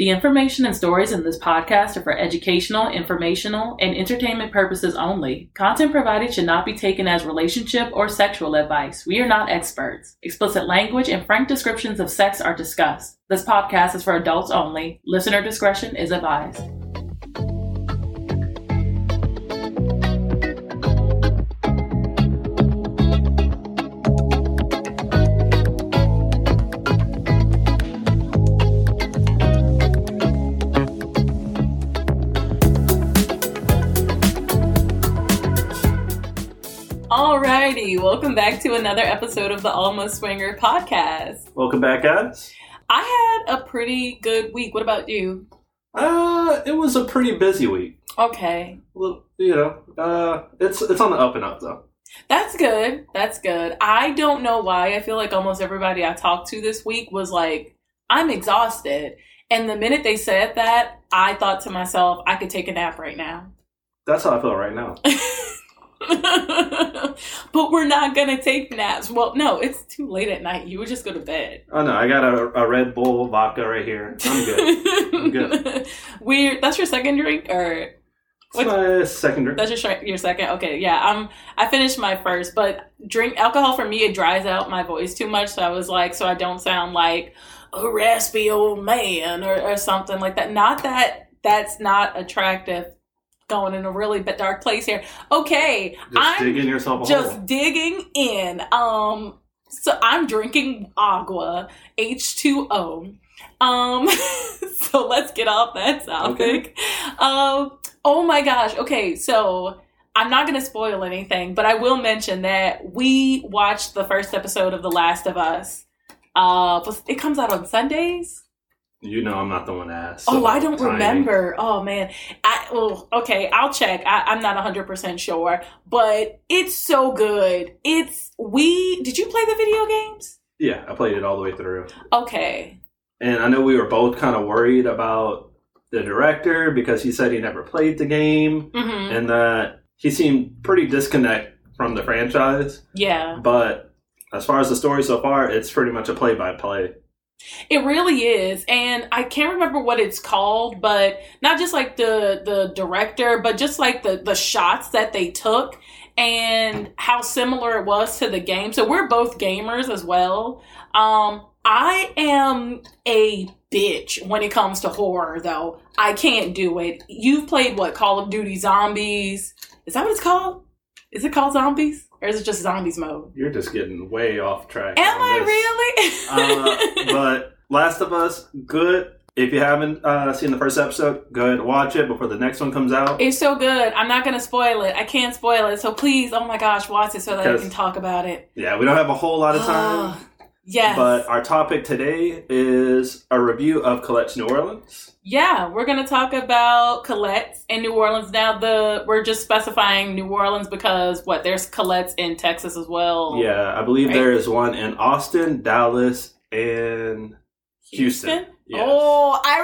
The information and stories in this podcast are for educational, informational, and entertainment purposes only. Content provided should not be taken as relationship or sexual advice. We are not experts. Explicit language and frank descriptions of sex are discussed. This podcast is for adults only. Listener discretion is advised. Welcome back to another episode of the Almost Swinger podcast. Welcome back, guys. I had a pretty good week. What about you? Uh, it was a pretty busy week. Okay, Well, you know, uh, it's it's on the up and up though. that's good. That's good. I don't know why. I feel like almost everybody I talked to this week was like, I'm exhausted. And the minute they said that, I thought to myself, I could take a nap right now. That's how I feel right now. but we're not gonna take naps. Well, no, it's too late at night. You would just go to bed. Oh no, I got a, a Red Bull vodka right here. I'm good. I'm good. Weird. That's your second drink, or It's my second drink. that's your your second? Okay, yeah. Um, I finished my first, but drink alcohol for me it dries out my voice too much. So I was like, so I don't sound like a raspy old man or, or something like that. Not that that's not attractive. Going in a really bit dark place here. Okay, Just I'm digging yourself a just hole. digging in. Um, so I'm drinking agua, H2O. Um, so let's get off that topic. Um, oh my gosh. Okay, so I'm not gonna spoil anything, but I will mention that we watched the first episode of The Last of Us. Uh, it comes out on Sundays. You know, I'm not the one to ask. Oh, I don't timing. remember. Oh man, I well, okay, I'll check. I, I'm not 100 percent sure, but it's so good. It's we. Did you play the video games? Yeah, I played it all the way through, Okay, and I know we were both kind of worried about the director because he said he never played the game hmm and that he seemed pretty disconnect from the franchise. yeah, But as far as the story so far, it's pretty much a play-by-play. It really is, and I can't remember what it's called, but not just like the the director, but just like the the shots that they took and how similar it was to the game. So we're both gamers as well. Um, I am a bitch when it comes to horror, though. I can't do it. You've played what Call of Duty Zombies? Is that what it's called? Is it called Zombies, or is it just Zombies mode? You're just getting way off track. Am I really? uh, but Last of Us, good. If you haven't uh, seen the first episode, go ahead and watch it before the next one comes out. It's so good. I'm not gonna spoil it. I can't spoil it. So please, oh my gosh, watch it so that I can talk about it. Yeah, we don't have a whole lot of time. Yes. But our topic today is a review of Colette's New Orleans. yeah, we're gonna talk about Colette's in New Orleans. Now the we're just specifying New Orleans because what there's Colette's in Texas as well. Yeah, I believe Right. there is one in Austin, Dallas, and Houston. Yes. Oh, I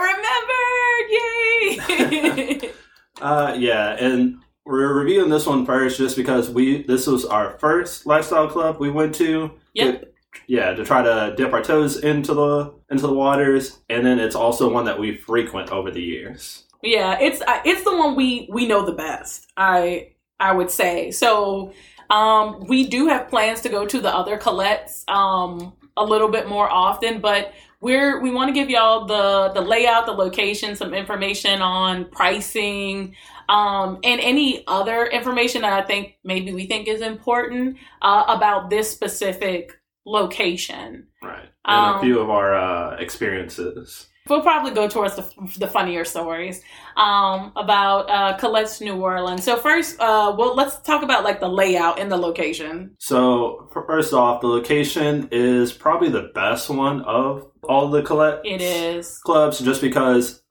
remember! Yay! Uh, yeah, and we're reviewing this one first just because we this was our first lifestyle club we went to. Yep. To- yeah, to try to dip our toes into the into the waters, and then it's also one that we frequent over the years. Yeah, it's it's the one we we know the best. I I would say so. Um, we do have plans to go to the other Colette's um a little bit more often, but we're we want to give y'all the the layout, the location, some information on pricing, um, and any other information that I think maybe we think is important uh, about this specific location. Right. And Um, a few of our uh, experiences. We'll probably go towards the, the funnier stories um, about uh, Colette's New Orleans. So first, uh, well, let's talk about like the layout and the location. So first off, the location is probably the best one of all the Colette It is. clubs, just because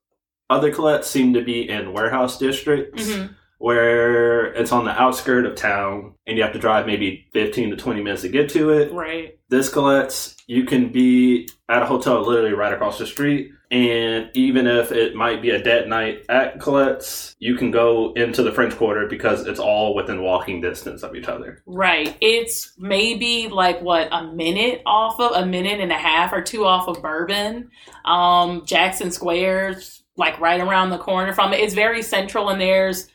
other Colettes seem to be in warehouse districts, Mhm. where it's on the outskirt of town and you have to drive maybe 15 to 20 minutes to get to it. Right. This Colette's, you can be at a hotel literally right across the street. And even if it might be a dead night at Colette's, you can go into the French Quarter because it's all within walking distance of each other. Right. It's maybe like what a minute off of a minute and a half or two off of Bourbon. Um, Jackson Square's like right around the corner from it. It's very central, and there's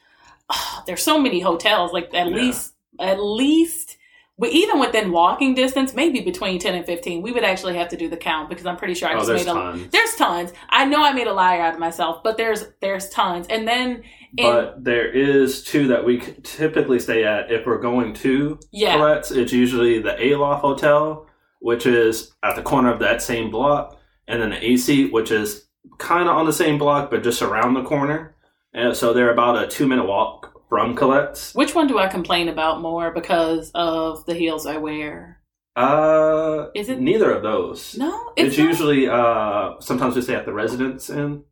there's so many hotels. Like at Yeah. least at least. We, even within walking distance, maybe between ten and fifteen, we would actually have to do the count because I'm pretty sure I oh, just made a tons. there's tons. I know I made a liar out of myself, but there's there's tons. And then in, But there is two that we typically stay at if we're going to yeah, Colette's. It's usually the Aloft Hotel, which is at the corner of that same block, and then the AC, which is kind of on the same block but just around the corner. And so they're about a two minute walk from Colette's. which one do I complain about more because of the heels I wear? Uh, Is it- neither of those? No, It's, it's, not- usually uh sometimes we stay at the residence inn.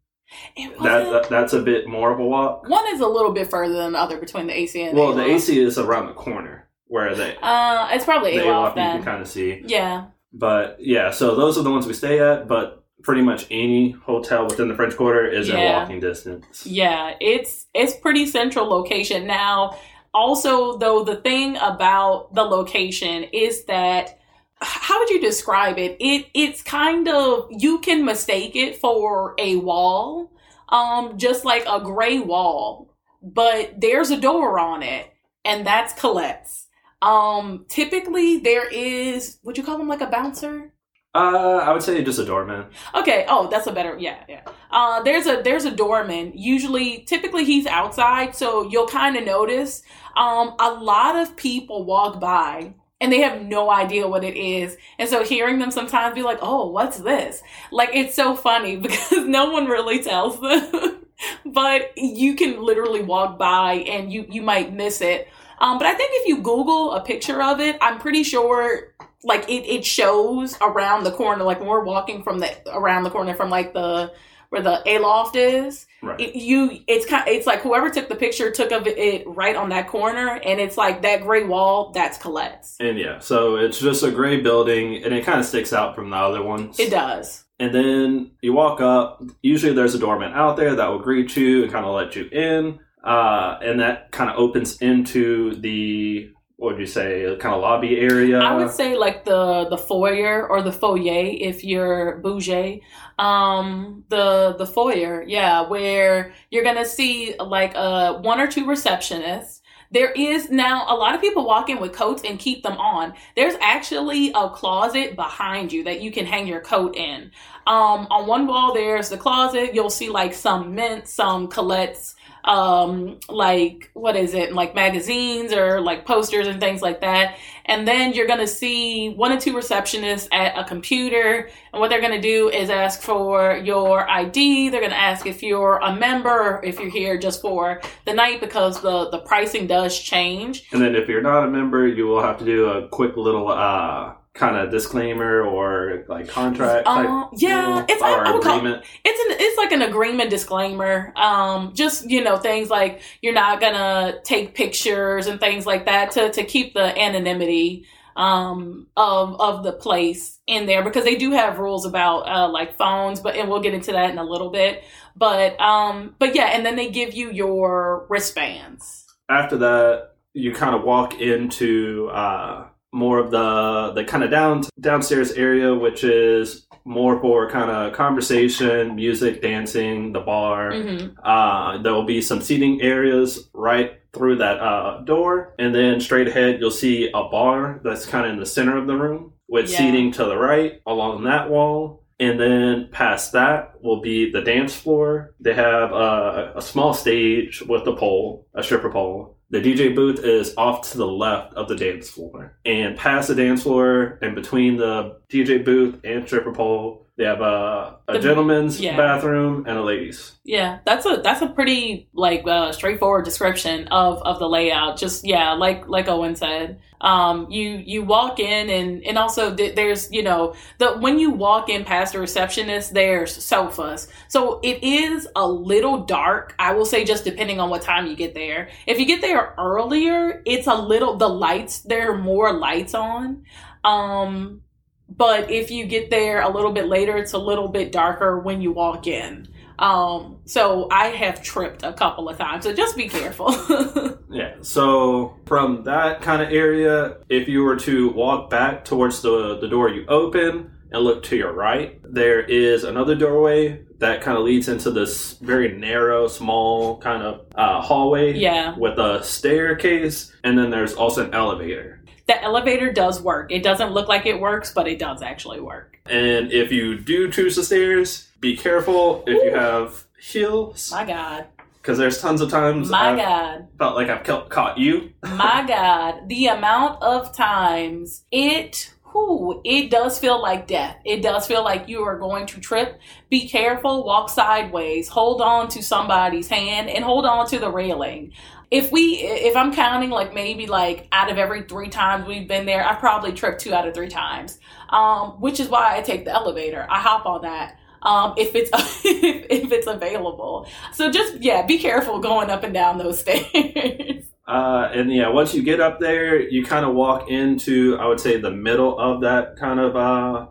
That, that that's a bit more of a walk. one is a little bit further than the other between the AC and Well, the Aloft. AC is around the corner where they Uh, it's probably the Aloft you can kind of see. yeah, But yeah, so those are the ones we stay at. But pretty much any hotel within the French Quarter is in walking distance. yeah, it's it's pretty central location. Now, also though, the thing about the location is that how would you describe it? It it's kind of you can mistake it for a wall, um, just like a gray wall, but there's a door on it, and that's Colette's. Um, typically there is would you call him like a bouncer? Uh, I would say just a doorman. Okay. Oh, that's a better. Yeah, yeah. Uh, there's a there's a doorman. Usually, typically he's outside, so you'll kind of notice. Um, a lot of people walk by and they have no idea what it is, and so hearing them sometimes be like, "Oh, what's this?" Like it's so funny because no one really tells them, but you can literally walk by and you you might miss it. Um, but I think if you Google a picture of it, I'm pretty sure like it, it shows around the corner like when we're walking from the around the corner from like the where the aloft is Right. it, you it's kind it's like whoever took the picture took of it right on that corner and it's like that gray wall that's colette's and yeah, so it's just a gray building, and it kind of sticks out from the other ones. it does And then you walk up. Usually, there's a doorman out there that will greet you and kind of let you in. Uh, and that kind of opens into the what would you say, kind of lobby area. I would say like the the foyer or the foyer if you're bougie. Um, the the foyer, yeah, where you're gonna see like uh one or two receptionists. There is now a lot of people walk in with coats and keep them on. There's actually a closet behind you that you can hang your coat in. Um, on one wall there's the closet. You'll see like some mint, some Colette's um like what is it? Like magazines or like posters and things like that. And then you're going to see one or two receptionists at a computer. And what they're going to do is ask for your id they're going to ask if you're a member if you're here just for the night because the the pricing does change. And then if you're not a member, you will have to do a quick little uh, kind of disclaimer or like contract. Uh, yeah, it's- I- I call- it's an it's like an agreement disclaimer um just you know things like you're not gonna take pictures and things like that to to keep the anonymity um of of the place in there because they do have rules about uh like phones but and we'll get into that in a little bit but um but yeah and then they give you your wristbands After that, you kind of walk into uh, more of the the kind of down downstairs area, which is more for kind of conversation, music, dancing, the bar. hmm Uh, there will be some seating areas right through that uh, door, and then straight ahead you'll see a bar that's kind of in the center of the room with Yeah. seating to the right along that wall. And then past that will be the dance floor. They have uh, a small stage with a pole, a stripper pole. The DJ booth is off to the left of the dance floor. And past the dance floor and between the DJ booth and stripper pole They have a, a The- gentleman's yeah. bathroom and a ladies. Yeah, that's a that's a pretty like uh, straightforward description of of the layout. Just yeah, like like Owen said, um, you you walk in and and also th- there's you know the when you walk in past the receptionist, there's sofas, so it is a little dark. I will say just depending on what time you get there. If you get there earlier, it's a little the lights there are more lights on. Um, but if you get there a little bit later, it's a little bit darker when you walk in. Um, so I have tripped a couple of times, so just be careful. Yeah. So from that kind of area, if you were to walk back towards the the door you open and look to your right, there is another doorway that kind of leads into this very narrow, small kind of uh, hallway yeah, with a staircase, and then there's also an elevator. The elevator does work. It doesn't look like it works, but it does actually work. And if you do choose the stairs, be careful if you have heels, My God, because there's tons of times my I've God, felt like I've ca- caught you. my God. The amount of times it. Whew, it does feel like death. It does feel like you are going to trip. Be careful, walk sideways, hold on to somebody's hand, and hold on to the railing. If we if i'm counting like maybe like out of every three times we've been there i've probably tripped two out of three times. Um, which is why i take the elevator. I hop on that um, if it's if, if it's available. So just yeah be careful going up and down those stairs. Uh, and yeah, once you get up there, you kind of walk into, I would say, the middle of that kind of uh,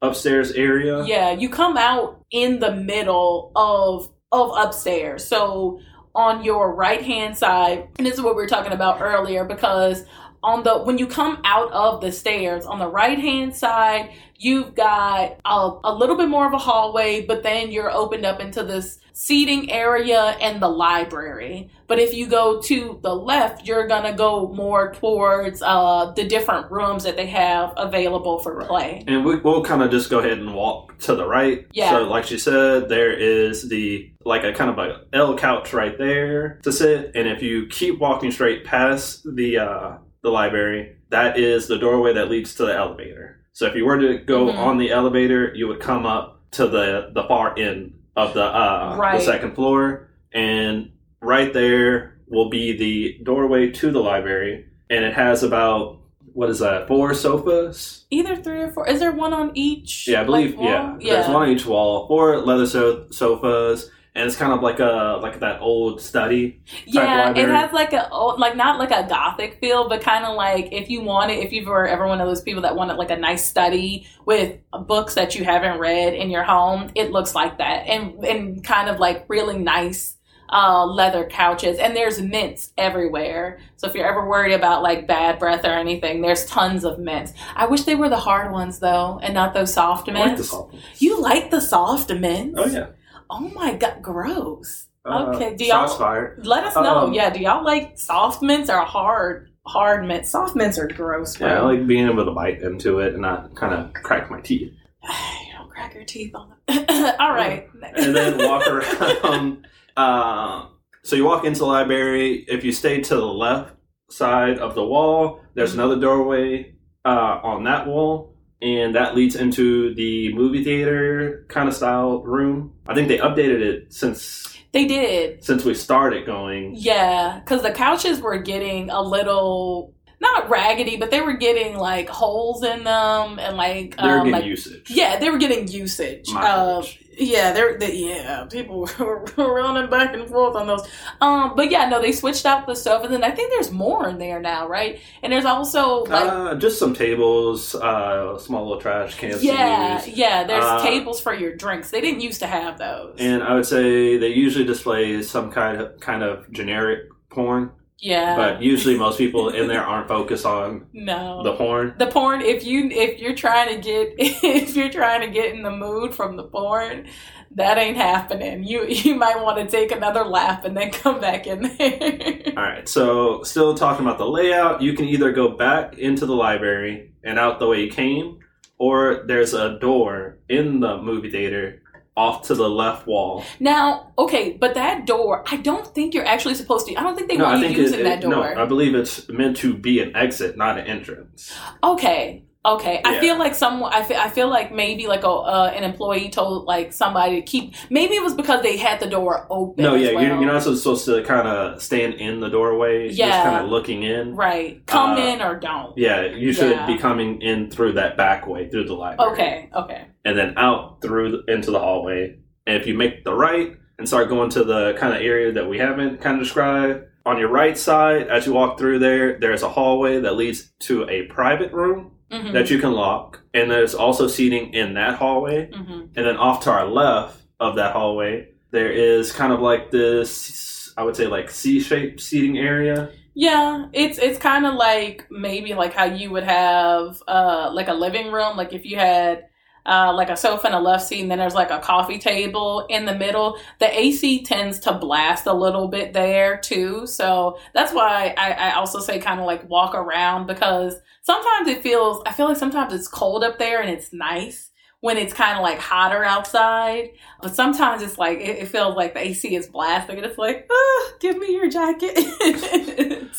upstairs area. yeah you come out in the middle of of upstairs. So on your right hand side and this is what we were talking about earlier because on the when you come out of the stairs on the right hand side you've got a, a little bit more of a hallway but then you're opened up into this seating area and the library but if you go to the left you're gonna go more towards uh, the different rooms that they have available for play And we, we'll kind of just go ahead and walk to the right. Yeah. So, like she said, there is the like a kind of a L couch right there to sit. And if you keep walking straight past the uh, the library, that is the doorway that leads to the elevator. So, if you were to go Mhm. on the elevator, you would come up to the the far end of the uh, Right. the second floor, and right there will be the doorway to the library, and it has about what is that four sofas either three or four. Is there one on each? yeah, I believe. like, yeah. wall? there's one on each wall, four leather so- sofas, and it's kind of like a like that old study. Yeah, it has like a old- like not like a gothic feel, but kind of like if you wanted, if you were ever one of those people that wanted like a nice study with books that you haven't read in your home, it looks like that, and and kind of like really nice uh, leather couches, and there's mints everywhere. So if you're ever worried about like bad breath or anything, there's tons of mints. I wish they were the hard ones though, and not those soft I mints. like the soft ones. You like the soft mints? Oh yeah. Oh my god, gross. Uh, Okay, do y'all- fired. Let us know. Um, yeah, do y'all like soft mints or hard hard mints? Soft mints are gross, bro. Yeah, I like being able to bite into it and not kind of crack my teeth, you don't crack your teeth on them. All right. and then walk around. Uh, so you walk into the library. If you stay to the left side of the wall, there's Mm-hmm. another doorway uh, on that wall, and that leads into the movie theater kind of style room. I think they updated it since they did. since we started going. Yeah, because the couches were getting a little not raggedy, but they were getting like holes in them and like They're um, getting like usage. yeah, they were getting usage. Mileage. Yeah, they're they, yeah, people were running back and forth on those. Um, but yeah, no, they switched out the sofas, and I think there's more in there now, right? And there's also like uh, just some tables, uh, small little trash cans. yeah, yeah. There's Uh, tables for your drinks. They didn't used to have those. And I would say they usually display some kind of kind of generic porn, yeah, but usually most people in there aren't focused on no. the porn. the porn if you if you're trying to get if you're trying to get in the mood from the porn that ain't happening you you might want to take another lap and then come back in there All right, so still talking about the layout, you can either go back into the library and out the way you came, or there's a door in the movie theater off to the left wall. now okay but that door i don't think you're actually supposed to i don't think they no, want you think it, using it- that no, I believe it's meant to be an exit, not an entrance. okay Okay, I feel like someone. I feel, I feel like maybe like a uh, an employee told like somebody to keep. Maybe it was because they had the door open. No, yeah, you're, well. you're not supposed to kind of stand in the doorway, just Yeah. kind of looking in. right. Come Uh, in or don't. Yeah, you should Yeah. be coming in through that back way, through the library. Okay. Okay. And then out through the, into the hallway. And if you make the right and start going to the kind of area that we haven't kind of described, on your right side, as you walk through there, there's a hallway that leads to a private room hmm that you can lock. And there's also seating in that hallway. hmm And then off to our left of that hallway, there is kind of like this, I would say, like C-shaped seating area. Yeah, it's it's kind of like maybe like how you would have uh like a living room, like if you had uh like a sofa and a love seat, and then there's like a coffee table in the middle. The AC tends to blast a little bit there too, so that's why I, I also say kind of like walk around because sometimes it feels I feel like sometimes it's cold up there and it's nice when it's kind of like hotter outside. But sometimes it's like it, it feels like the AC is blasting, and it's like, ah, give me your jacket.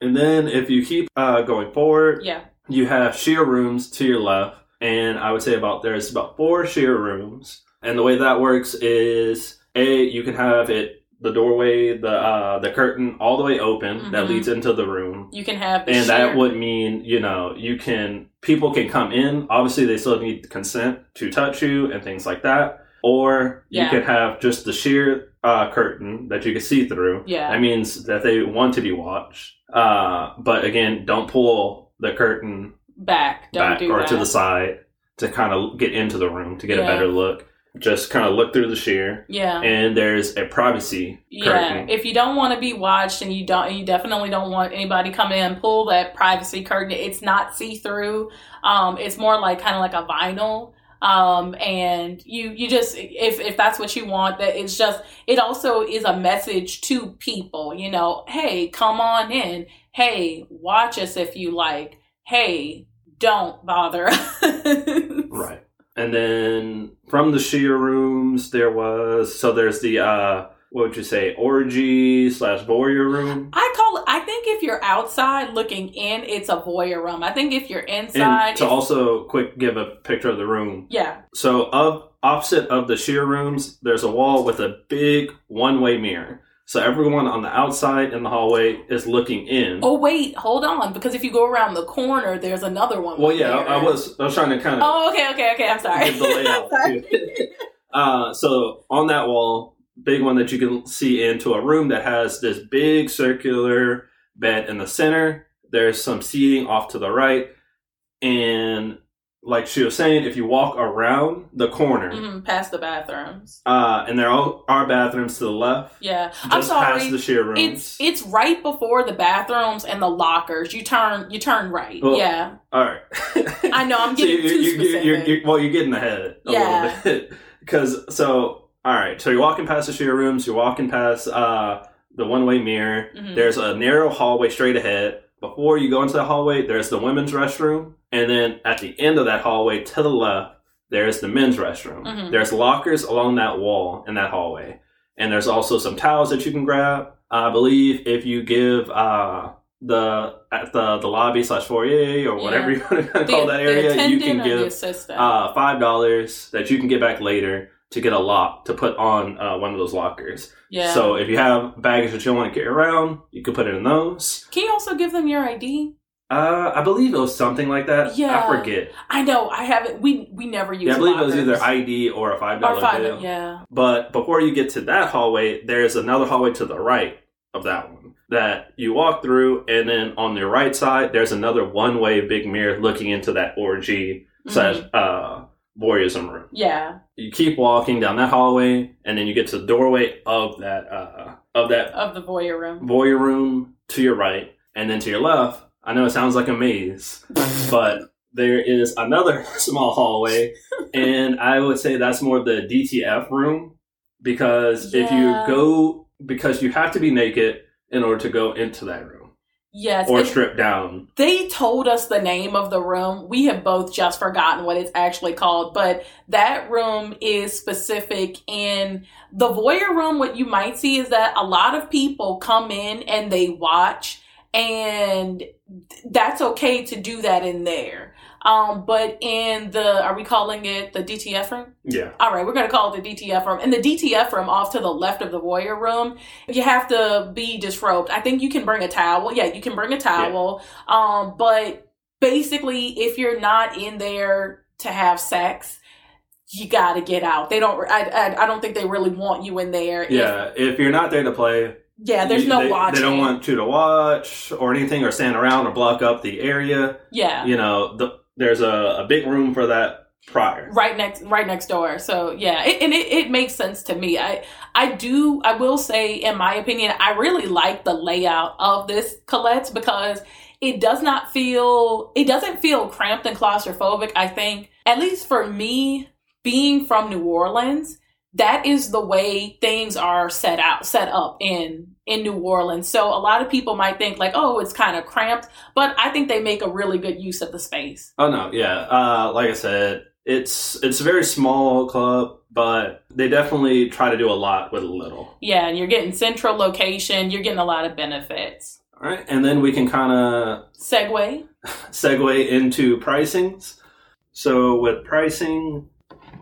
And then if you keep uh, going forward, yeah. you have sheer rooms to your left. And I would say about there's about four sheer rooms. And the way that works is a you can have it the doorway, the uh, the curtain all the way open that Mhm. leads into the room. You can have the and sheer- that would mean you know you can people can come in obviously they still need consent to touch you and things like that or you Yeah. can have just the sheer uh, curtain that you can see through Yeah. that means that they want to be watched uh, but again don't pull the curtain back. Don't back do or that. to the side to kind of get into the room to get a better look just kind of look through the sheer yeah. and there's a privacy yeah. curtain If you don't want to be watched and you don't you definitely don't want anybody coming in and pull that privacy curtain, it's not see through. Um, it's more like kind of like a vinyl. Um, and you you just if if that's what you want, that it's just it also is a message to people, you know, hey, come on in. Hey, watch us if you like. Hey, don't bother. Right. And then from the sheer rooms, there was so there's the uh what would you say orgy slash voyeur room. I call it. I think if you're outside looking in, it's a voyeur room. I think if you're inside, And to it's- also quick give a picture of the room. yeah, So of opposite of the sheer rooms, there's a wall with a big one way mirror. So everyone on the outside in the hallway is looking in. Oh wait, hold on, because if you go around the corner, there's another one. well, yeah. I, I was I was trying to kind of Oh, okay, okay, okay. I'm sorry. give the layout. Sorry. uh, so on that wall, big one that you can see into a room that has this big circular bed in the center. There's some seating off to the right, and like she was saying, if you walk around the corner, Mhm, past the bathrooms. uh, and there are, bathrooms to the left, Yeah, I'm sorry. past the sheer rooms. It's it's right before the bathrooms and the lockers. You turn you turn right. Well, yeah, All right. I know, I'm So getting you- too you- you- you're- specific. you're- well, you're getting ahead a Yeah. little bit because so all right. So you're walking past the sheer rooms. You're walking past uh, the one-way mirror. Mhm. There's a narrow hallway straight ahead. Before you go into the hallway, there's the women's restroom, and then at the end of that hallway to the left, there's the men's restroom. Mhm. There's lockers along that wall in that hallway, and there's also some towels that you can grab. I believe if you give uh, the at the the lobby slash foyer or whatever Yeah. you want to The- call that area, you can give uh, five dollars that you can get back later to get a lock to put on uh, one of those lockers. yeah. So if you have baggage that you want to carry around, you can put it in those. Can you also give them your ID? Uh, I believe it was something like that. Yeah. I forget. I know. I haven't. We we never use. Yeah, I believe it was either ID or a five dollar bill. Yeah. But before you get to that hallway, there's another hallway to the right of that one that you walk through, and then on the right side, there's another one way big mirror looking into that orgy slash Mhm. uh voyeurism room. Yeah. You keep walking down that hallway, and then you get to the doorway of that uh of that Of the voyeur room. voyeur room to your right, and then to your left. I know it sounds like a maze, but there is another small hallway, and I would say that's more the DTF room because if you go, because you have to be naked in order to go into that room Yes. or and strip down. they told us the name of the room. We have both just forgotten what it's actually called, but that room is specific in the voyeur room. What you might see is that a lot of people come in and they watch, and that's okay to do that in there. Um, but in the, are we calling it the DTF room? Yeah. All right, we're going to call it the DTF room. In the DTF room, off to the left of the voyeur room, you have to be disrobed. I think you can bring a towel. Yeah, you can bring a towel. Um, but basically, if you're not in there to have sex, you got to get out. They don't. I, I. I don't think they really want you in there. If- Yeah. If you're not there to play, yeah. There's you- no they, watching. They don't want you to watch or anything or stand around or block up the area. Yeah. You know, the, there's a, a big room for that prior. right next right next door so yeah it, and it, it makes sense to me i i do i will say in my opinion i really like the layout of this colette's because it does not feel it doesn't feel cramped and claustrophobic i think at least for me being from new orleans that is the way things are set out set up in in new orleans so a lot of people might think like oh it's kind of cramped but i think they make a really good use of the space Oh no, yeah. Uh, like I said, it's it's a very small club, but they definitely try to do a lot with a little. Yeah, and you're getting central location. You're getting a lot of benefits. All right, and then we can kind of segue segue into pricings. So with pricing,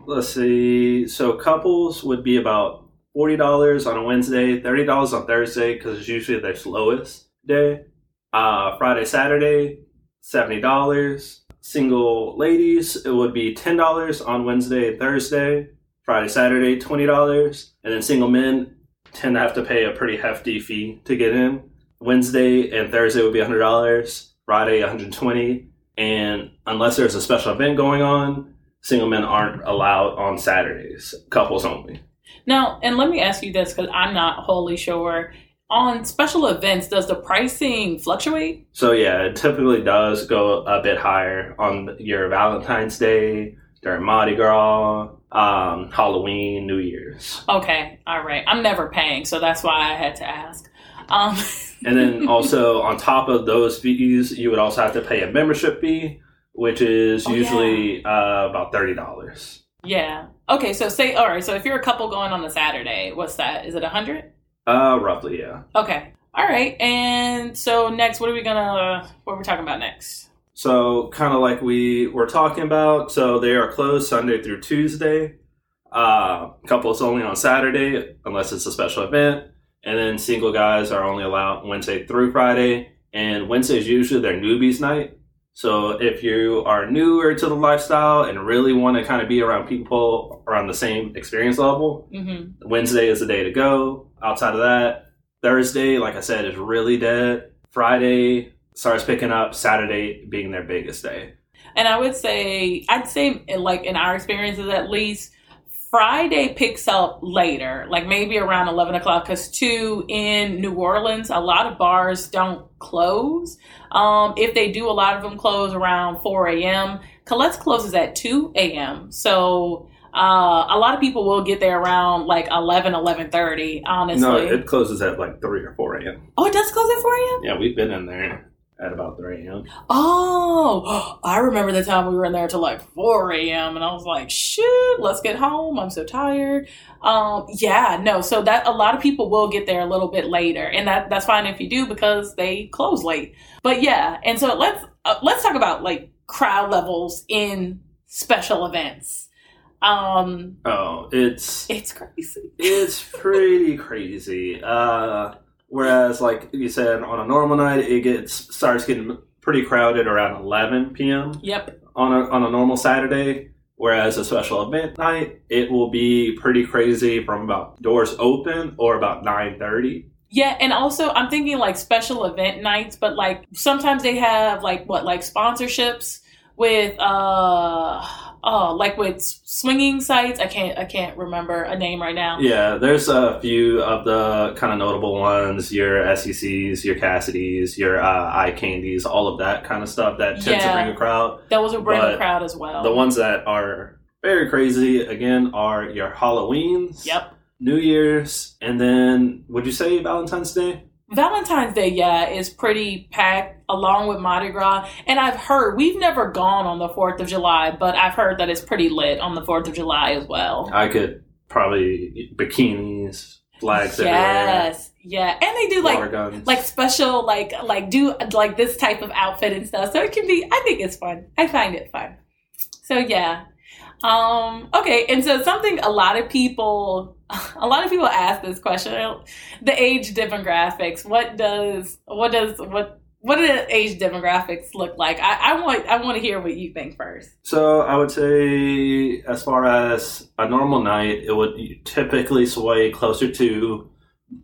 let's see. So couples would be about forty dollars on a Wednesday, thirty dollars on Thursday because it's usually their slowest day. Uh, Friday, Saturday, seventy dollars. Single ladies, it would be ten dollars on Wednesday and Thursday. Friday, Saturday, twenty dollars, and then single men tend to have to pay a pretty hefty fee to get in. Wednesday and Thursday would be hundred dollars. Friday, one hundred twenty, and unless there's a special event going on, single men aren't allowed on Saturdays. Couples only. Now, and let me ask you this because I'm not wholly sure. On special events, does the pricing fluctuate? So yeah, it typically does go a bit higher on your Valentine's Day, during Mardi Gras, um, Halloween, New Year's, Okay, all right. I'm never paying, so that's why I had to ask. Um, and then also on top of those fees, you would also have to pay a membership fee, which is Oh, usually uh, about thirty dollars. yeah. Okay, so say all right. So if you're a couple going on a Saturday, what's that? Is it a hundred? Uh, roughly, yeah. Okay. All right. And so next, what are we gonna? What are we talking about next? So, kind of like we were talking about, so they are closed Sunday through Tuesday. Uh, couples only on Saturday, unless it's a special event. And then single guys are only allowed Wednesday through Friday. And Wednesday is usually their newbies night. So, if you are newer to the lifestyle and really want to kind of be around people around the same experience level, Mm-hmm. Wednesday is the day to go. Outside of that, Thursday, like I said, is really dead. Friday starts picking up. Saturday being their biggest day. And I would say, I'd say, like in our experiences at least, Friday picks up later, like maybe around 11 o'clock, because two, in New Orleans, a lot of bars don't close. Um, if they do, a lot of them close around 4 a.m. Colette's closes at 2 a.m. So uh, a lot of people will get there around like 11, 11.30, honestly. No, it closes at like 3 or 4 a.m. oh, it does close at 4 a.m.? Yeah, we've been in there at about 3 a.m. Oh, I remember the time we were in there till like 4 a.m. and I was like, shoot, let's get home. I'm so tired. Um, yeah, no, so that a lot of people will get there a little bit later, and that that's fine if you do because they close late. But yeah, and so let's uh, let's talk about like crowd levels in special events. Um, Oh, it's it's crazy. it's pretty crazy. Uh, whereas, like you said, on a normal night, it gets starts getting pretty crowded around 11 p.m. Yep. on a, on a normal Saturday. Whereas a special event night, it will be pretty crazy from about doors open or about 9:30. Yeah, and also I'm thinking like special event nights, but like sometimes they have like what like sponsorships with uh oh like with swinging sites. I can't I can't remember a name right now. Yeah, there's a few of the kind of notable ones. Your SDCs, your Kasidies, your uh, eye candies, all of that kind of stuff that tends to bring a crowd. That was a bring a crowd as well. The ones that are very crazy again are your Halloweens, Yep. New Year's, and then would you say Valentine's Day? Valentine's Day, yeah, is pretty packed along with Mardi Gras. And I've heard we've never gone on the Fourth of July, but I've heard that it's pretty lit on the Fourth of July as well. I could probably bikinis, flags everywhere. Yes. Yeah, and they do like like special like like do like this type of outfit and stuff. So it can be. I think it's fun. I find it fun. So yeah. Um. Okay, and so something a lot of people a lot of people ask this question: the age demographics. What does what does what what do the age demographics look like? I, I want I want to hear what you think first. So I would say, as far as a normal night, it would typically sway closer to,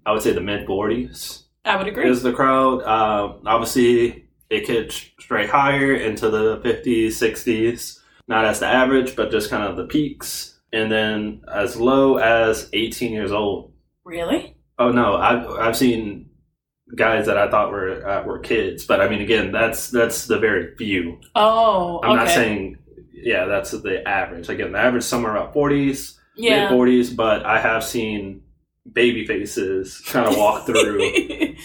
I would say, the mid forties I would agree. is the crowd. Um, obviously, it could stray higher into the fifties, sixties. Not as the average, but just kind of the peaks, and then as low as eighteen years old. Really? Oh no, I've I've seen guys that I thought were uh, were kids, but I mean, again, that's that's the very few. Oh, I'm okay. not saying, yeah, that's the average. Again, the average somewhere about 40s, mid yeah. 40s, but I have seen baby faces kind of walk through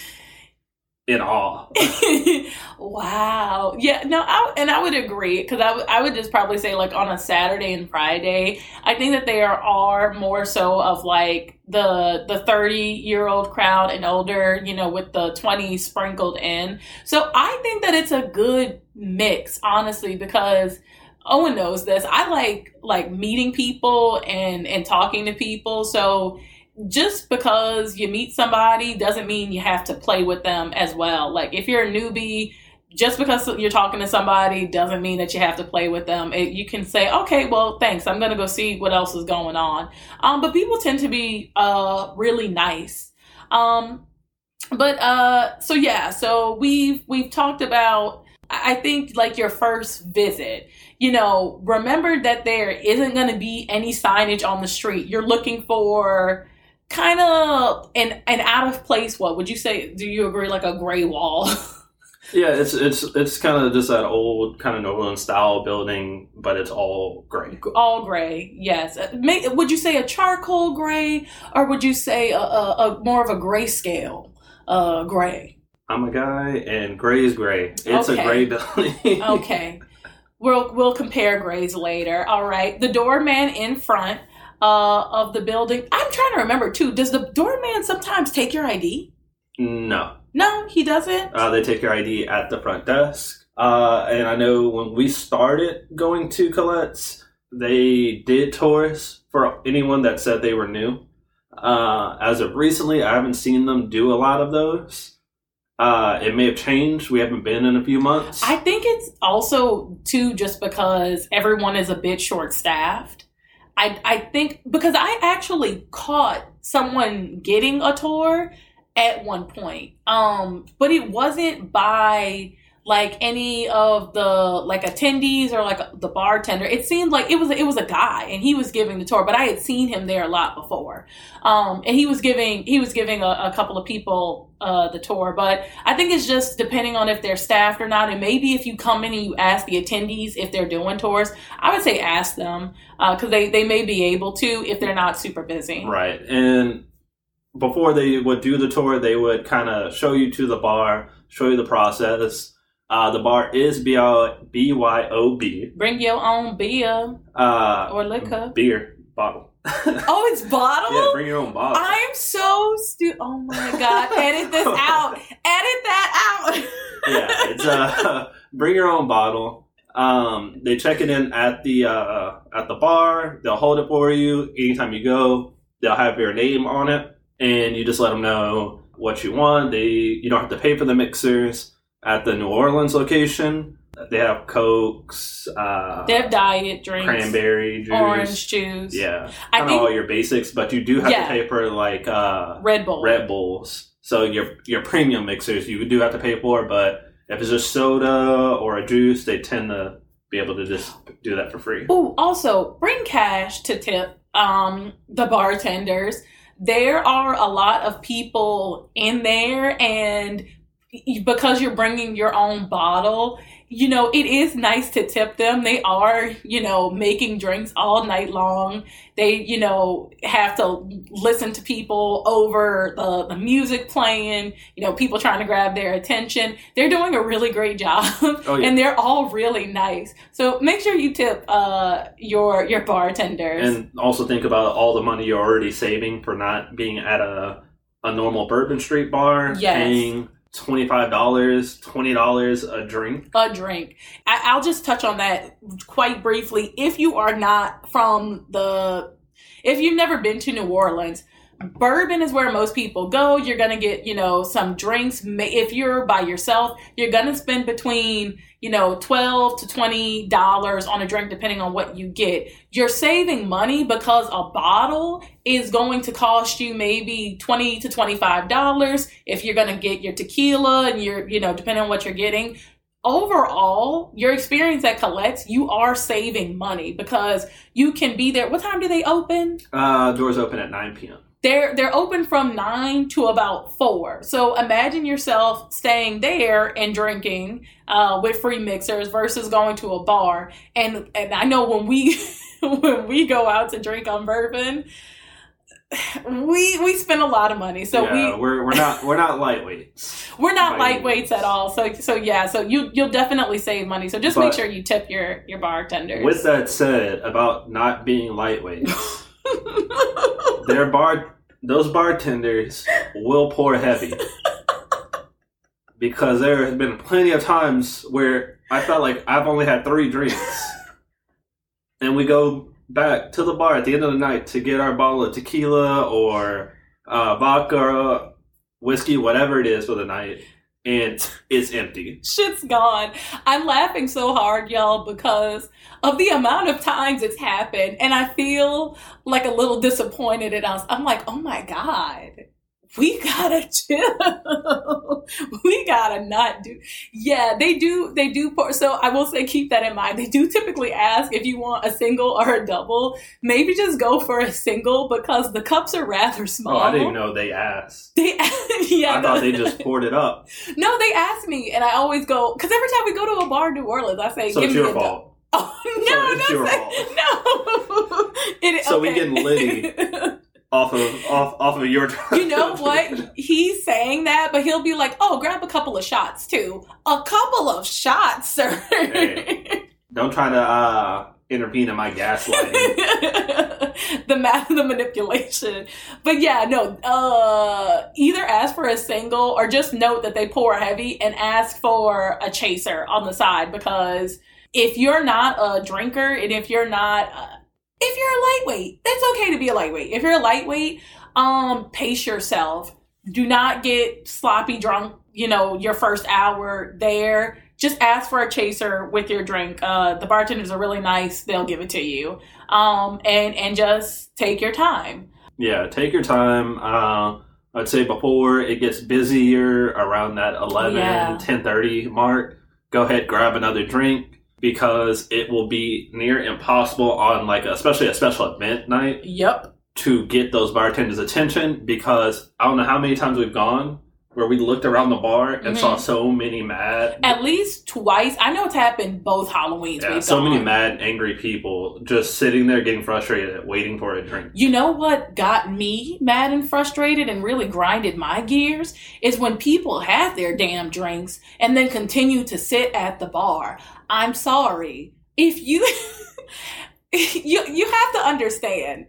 in awe. wow. Yeah. No. I, and I would agree because I would- I would just probably say like on a Saturday and Friday. I think that there are more so of like the the thirty year old crowd and older. You know, with the twenty sprinkled in. So I think that it's a good mix, honestly, because. Owen knows this. I like like meeting people and and talking to people. So just because you meet somebody doesn't mean you have to play with them as well. Like if you're a newbie, just because you're talking to somebody doesn't mean that you have to play with them. It, you can say, okay, well, thanks. I'm going to go see what else is going on. Um, but people tend to be uh, really nice. Um, but uh, so yeah, so we've we've talked about. I think like your first visit, you know, remember that there isn't going to be any signage on the street. You're looking for kind of an an out of place. What would you say? Do you agree? Like a gray wall? yeah, it's it's it's kind of just that old kind of New style building, but it's all gray. All gray, yes. Uh, may- Would you say a charcoal gray, or would you say a, a, a more of a grayscale uh, gray? I'm a guy, and gray is gray. It's Okay. a gray building. Okay, we'll we'll compare grays later. All right, the doorman in front uh, of the building. I'm trying to remember too. Does the doorman sometimes take your ID? no, No, he doesn't. Uh, they take your ID at the front desk. Uh, and I know when we started going to Colette's, they did tours for anyone that said they were new. Uh, as of recently, I haven't seen them do a lot of those. Uh, it may have changed. We haven't been in a few months. I think it's also too just because everyone is a bit short staffed. I I think because I actually caught someone getting a tour at one point. Um but it wasn't by like any of the like attendees or like the bartender. It seemed like it was it was a guy and he was giving the tour, but I had seen him there a lot before. Um and he was giving he was giving a, a couple of people uh the tour, but I think it's just depending on if they're staffed or not. And maybe if you come in and you ask the attendees if they're doing tours, I would say ask them because they, they may be able to if they're not super busy. Right. And before they would do the tour, they would kind of show you to the bar, show you the process. Uh, the bar is B B Y O B. Bring your own beer Uh, or liquor. beer bottle. Oh, it's bottled? yeah, bring your own bottle. I'm so stupid. Oh my God. Edit this out. Edit that out. yeah, it's uh, bring your own bottle. Um, they check it in at the uh, at the bar. They'll hold it for you anytime you go. They'll have your name on it, and you just let them know what you want. They you don't have to pay for the mixers at the New Orleans location. They have cokes, uh, they have diet drinks, cranberry juice, orange juice. Yeah, I think all your basics, but you do have Yeah. to pay for like uh, Red Bull. Red Bulls. So your your premium mixers you do have to pay for, but if it's a soda or a juice, they tend to be able to just do that for free. Oh, also bring cash to tip um, the bartenders. There are a lot of people in there, and because you're bringing your own bottle, you know, it is nice to tip them. They are, you know, making drinks all night long. They, you know, have to listen to people over the, the music playing, you know, people trying to grab their attention. They're doing a really great job Oh yeah. and they're all really nice. So make sure you tip uh, your your bartenders. And also think about all the money you're already saving for not being at a a normal Bourbon Street bar, Yes. paying twenty five dollars, twenty dollars a drink. a drink. I, I'll just touch on that quite briefly. If you are not from the, if you've never been to New Orleans, bourbon is where most people go. You're gonna get, you know, some drinks. If you're by yourself, you're gonna spend between, you know, twelve to twenty dollars on a drink, depending on what you get. You're saving money because a bottle is going to cost you maybe twenty to twenty five dollars if you're gonna get your tequila and you're, you know, depending on what you're getting overall, your experience at Colette's, you are saving money because you can be there. What time do they open? Uh, doors open at nine p.m. They're they're open from nine to about four. So imagine yourself staying there and drinking uh, with free mixers versus going to a bar. And and I know when we when we go out to drink on bourbon, we we spend a lot of money. So yeah, we we're we're not we're not lightweights. we're not lightweights at all. So so yeah, so you you'll definitely save money. So just make sure you tip your your bartenders. With that said, about not being lightweights, their bar those bartenders will pour heavy. Because there have been plenty of times where I felt like I've only had three drinks. and we go back to the bar at the end of the night to get our bottle of tequila or uh, vodka, whiskey, whatever it is for the night, and it's empty. Shit's gone. I'm laughing so hard, y'all, because of the amount of times it's happened, and I feel like a little disappointed in us. I'm like, oh my god. We gotta chill. we gotta not do. Yeah, they do. They do. Pour, so I will say, keep that in mind. They do typically ask if you want a single or a double. Maybe just go for a single because the cups are rather small. Oh, I didn't know they asked. They, yeah, I thought they just poured it up. No, they asked me, and I always go because every time we go to a bar in New Orleans, I say, So "Give it's me your a fault. Oh no, So don't your say- no. It- So we get litty. Off of off off of your you know what? He's saying that, but he'll be like, "Oh, grab a couple of shots too. A couple of shots, sir." Hey. Don't try to uh intervene in my gaslighting. the math, the manipulation. But yeah, no. Uh, either ask for a single or just note that they pour heavy and ask for a chaser on the side because if you're not a drinker and if you're not, uh, if you're a lightweight, that's okay to be a lightweight. If you're a lightweight, um, pace yourself. Do not get sloppy drunk. You know, your first hour there. Just ask for a chaser with your drink. Uh, the bartenders are really nice. They'll give it to you. Um, and and just take your time. yeah, take your time. Uh I'd say before it gets busier around that 11, Yeah. 10.30 mark, go ahead, grab another drink because it will be near impossible on like, especially a special event night Yep. to get those bartenders' attention because I don't know how many times we've gone where we looked around the bar and Mhm. saw so many mad At least twice. I know it's happened both Halloweens. yeah, so many mad angry people just sitting there getting frustrated waiting for a drink You know what got me mad and frustrated and really grinded my gears is when people have their damn drinks and then continue to sit at the bar. I'm sorry. If you you you have to understand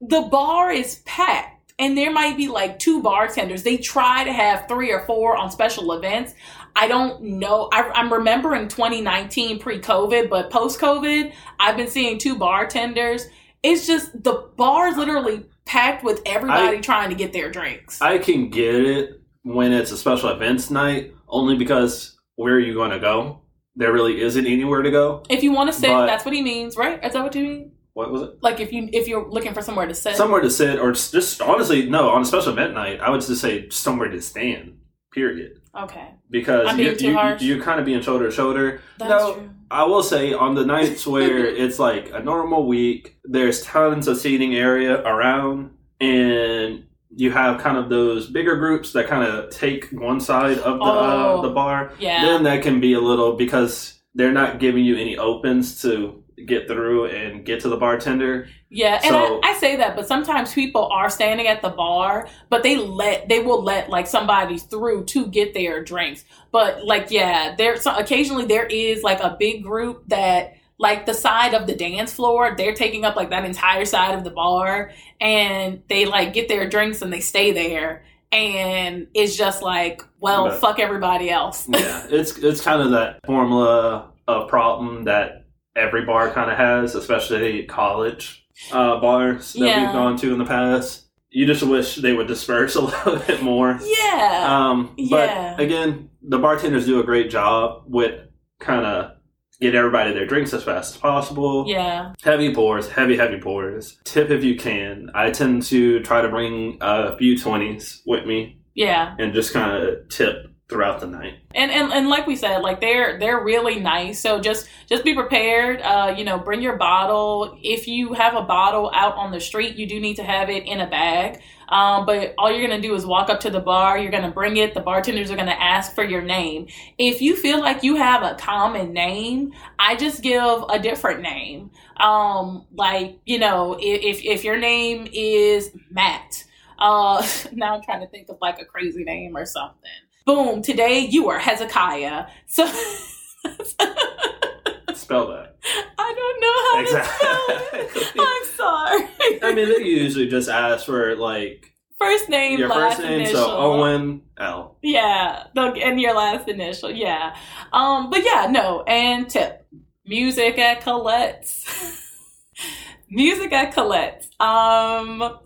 the bar is packed and there might be like two bartenders. They try to have three or four on special events. I don't know. I, I'm remembering 2019 pre-COVID, but post-COVID, I've been seeing two bartenders. It's just the bar is literally packed with everybody trying to get their drinks. I can get it when it's a special events night, only because where are you going to go? There really isn't anywhere to go. if you want to sit, but- that's what he means, right? Is that what you mean? What was it? Like if you if you're looking for somewhere to sit. Somewhere to sit, or just, honestly, no. On a special event night, I would just say somewhere to stand. Period. okay, Because you, you, you kind of being shoulder to shoulder. that's No. true. I will say on the nights where it's like a normal week, there's tons of seating area around, and you have kind of those bigger groups that kind of take one side of the uh, Oh. the bar. Yeah. Then that can be a little because they're not giving you any opens to get through and get to the bartender. Yeah, and I, I say that, but sometimes people are standing at the bar, but they let they will let like somebody through to get their drinks. But like, yeah, there so occasionally there is like a big group that like the side of the dance floor, they're taking up like that entire side of the bar, and they like get their drinks and they stay there. and it's just like, well, But- fuck everybody else. yeah, it's it's kind of that formula of problem that every bar kind of has, especially college uh, bars that Yeah. we've gone to in the past. You just wish they would disperse a little bit more. yeah. Um, but Yeah. again, the bartenders do a great job with kind of get everybody their drinks as fast as possible. yeah. Heavy pours, heavy, heavy pours. Tip if you can. I tend to try to bring a few 20s with me Yeah. and just kind of tip throughout the night. and, and and like we said like they're they're really nice. So just just be prepared. Uh you know bring your bottle. If you have a bottle out on the street you do need to have it in a bag. Um but all you're gonna do is walk up to the bar. You're gonna bring it. The bartenders are gonna ask for your name. If you feel like you have a common name i just give a different name. Um like you know if if, your name is matt uh now i'm trying to think of like a crazy name or something boom, today you are Hezekiah. So Spell that. I don't know how to spell it. I'm sorry. I mean, they usually just ask for like first name, your last first name, initial. so Owen L. Yeah, and your last initial. Yeah. Um, but yeah, no. And tip: music at Colette's. music at Colette's. Um,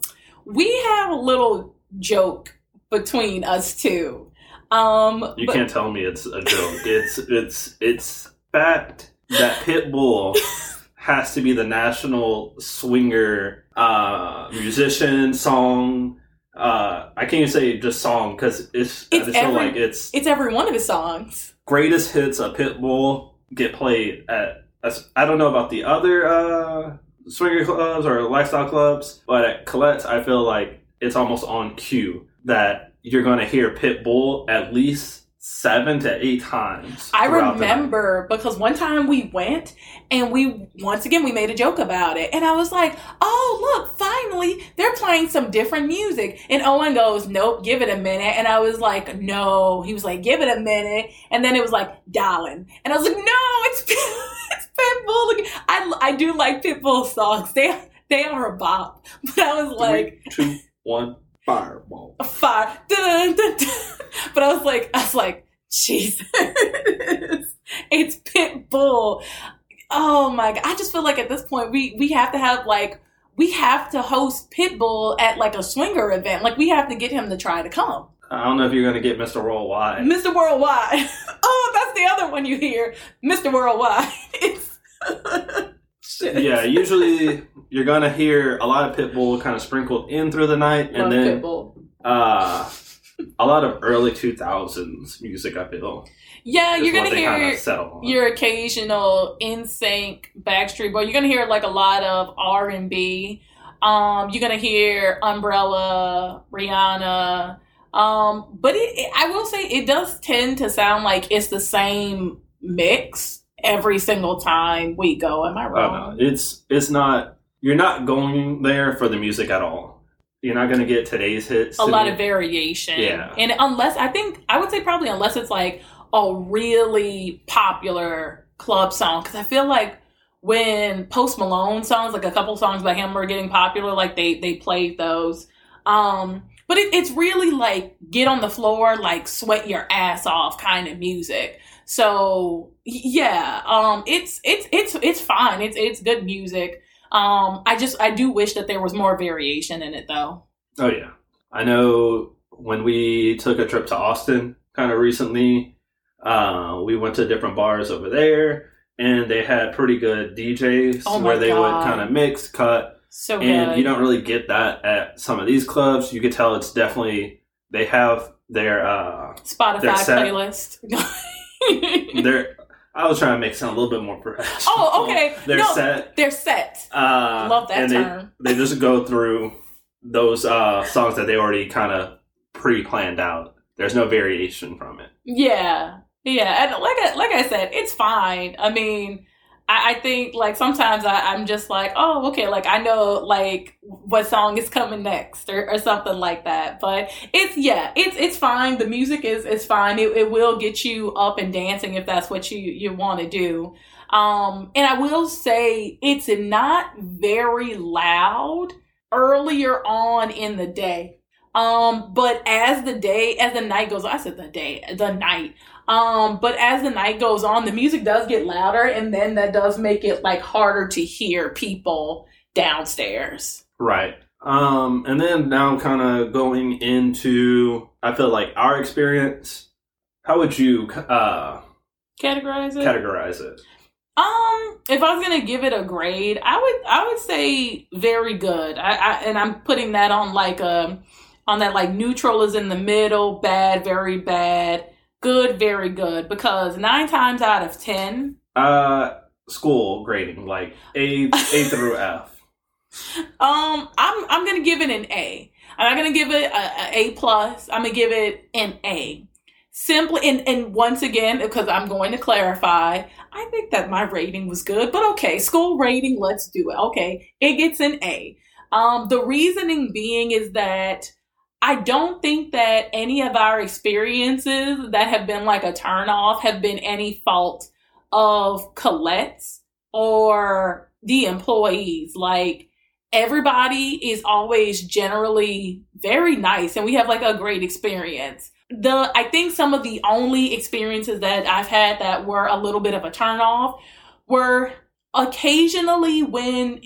we have a little joke between us two. Um, You but- can't tell me it's a joke. It's it's it's fact that Pitbull has to be the national swinger uh, musician song. Uh, I can't even say just song because it's, I It's just feel like it's it's every one of his songs. greatest hits of Pitbull get played at. I don't know about the other uh, swinger clubs or lifestyle clubs, but at Colette's, I feel like it's almost on cue that you're going to hear Pitbull at least seven to eight times. I throughout the night. remember because one time we went and we once again we made a joke about it and I was like, "Oh, look, finally they're playing some different music." And Owen goes, "Nope, give it a minute." And I was like, "No." He was like, "Give it a minute." And then it was like, "Darling." And I was like, "No, it's it's Pitbull." I I do like Pitbull songs. They they are a bop. But I was like, Three, two, one, fireball. fire. Dun, dun, dun. But I was like, I was like, Jesus, it's Pitbull. Oh my god! I just feel like at this point we we have to have like we have to host Pitbull at like a swinger event. Like we have to get him to try to come. I don't know if you're going to get Mr. Worldwide. Mr. Worldwide. Oh, that's the other one you hear. Mr. Worldwide. It's Shit. yeah, usually you're to hear a lot of Pitbull kind of sprinkled in through the night, Love and then Pitbull. uh, a lot of early 2000s music, I feel. Yeah, you're gonna hear kind of settle your occasional NSYNC Backstreet Boy. You're gonna hear like a lot of R and B. Um, you're gonna hear Umbrella, Rihanna. Um, but it, it, I will say it does tend to sound like it's the same mix every single time we go. Am I Oh, wrong? no. It's it's not. You're not going there for the music at all. You're not going to get today's hits. a lot of variation. Yeah. And unless I think I would say probably unless it's like a really popular club song because I feel like when Post Malone songs, like a couple songs by him were getting popular, like they they played those. Um, but it, it's really like get on the floor, like sweat your ass off kind of music. So yeah, um, it's it's it's it's fine. It's it's good music. Um, I just I do wish that there was more variation in it though. Oh yeah, I know. When we took a trip to Austin, kind of recently, uh, we went to different bars over there, and they had pretty good DJs Oh where they God. would kind of mix, cut, So and good. you don't really get that at some of these clubs. You could tell it's definitely they have their uh, Spotify set. playlist. their. I was trying to make it sound a little bit more professional. Oh, okay. They're No, set. They're set. Uh, Love that and they- term. they just go through those uh, songs that they already kind of pre-planned out. There's no variation from it. Yeah, yeah. And like I, like I said, it's fine. I mean, I, I think like sometimes I, I'm just like, oh, okay, like I know like what song is coming next or, or something like that. But it's yeah, it's it's fine. The music is is fine. It, it will get you up and dancing if that's what you you want to do. Um, and I will say it's not very loud earlier on in the day. Um, but as the day, as the night goes, I said the day, the night. Um, but as the night goes on, the music does get louder, and then that does make it like harder to hear people downstairs. Right. Um, and then now I'm kind of going into, I feel like our experience. How would you uh, Categorize it. categorize it? Um, if I was gonna give it a grade, I would I would say very good. I, I and I'm putting that on like a on that like neutral is in the middle, bad, very bad, good, very good. Because nine times out of ten, Uh, school grading like A A through F. um, I'm I'm gonna give it an A. I'm not gonna give it a, a A plus. I'm gonna give it an A. Simply and and once again, because I'm going to clarify, I think that my rating was good, but okay, school rating, let's do it. Okay, it gets an A. Um, the reasoning being is that I don't think that any of our experiences that have been like a turnoff have been any fault of Colette's or the employees. Like everybody is always generally very nice and we have like a great experience. The I think some of the only experiences that I've had that were a little bit of a turnoff were occasionally when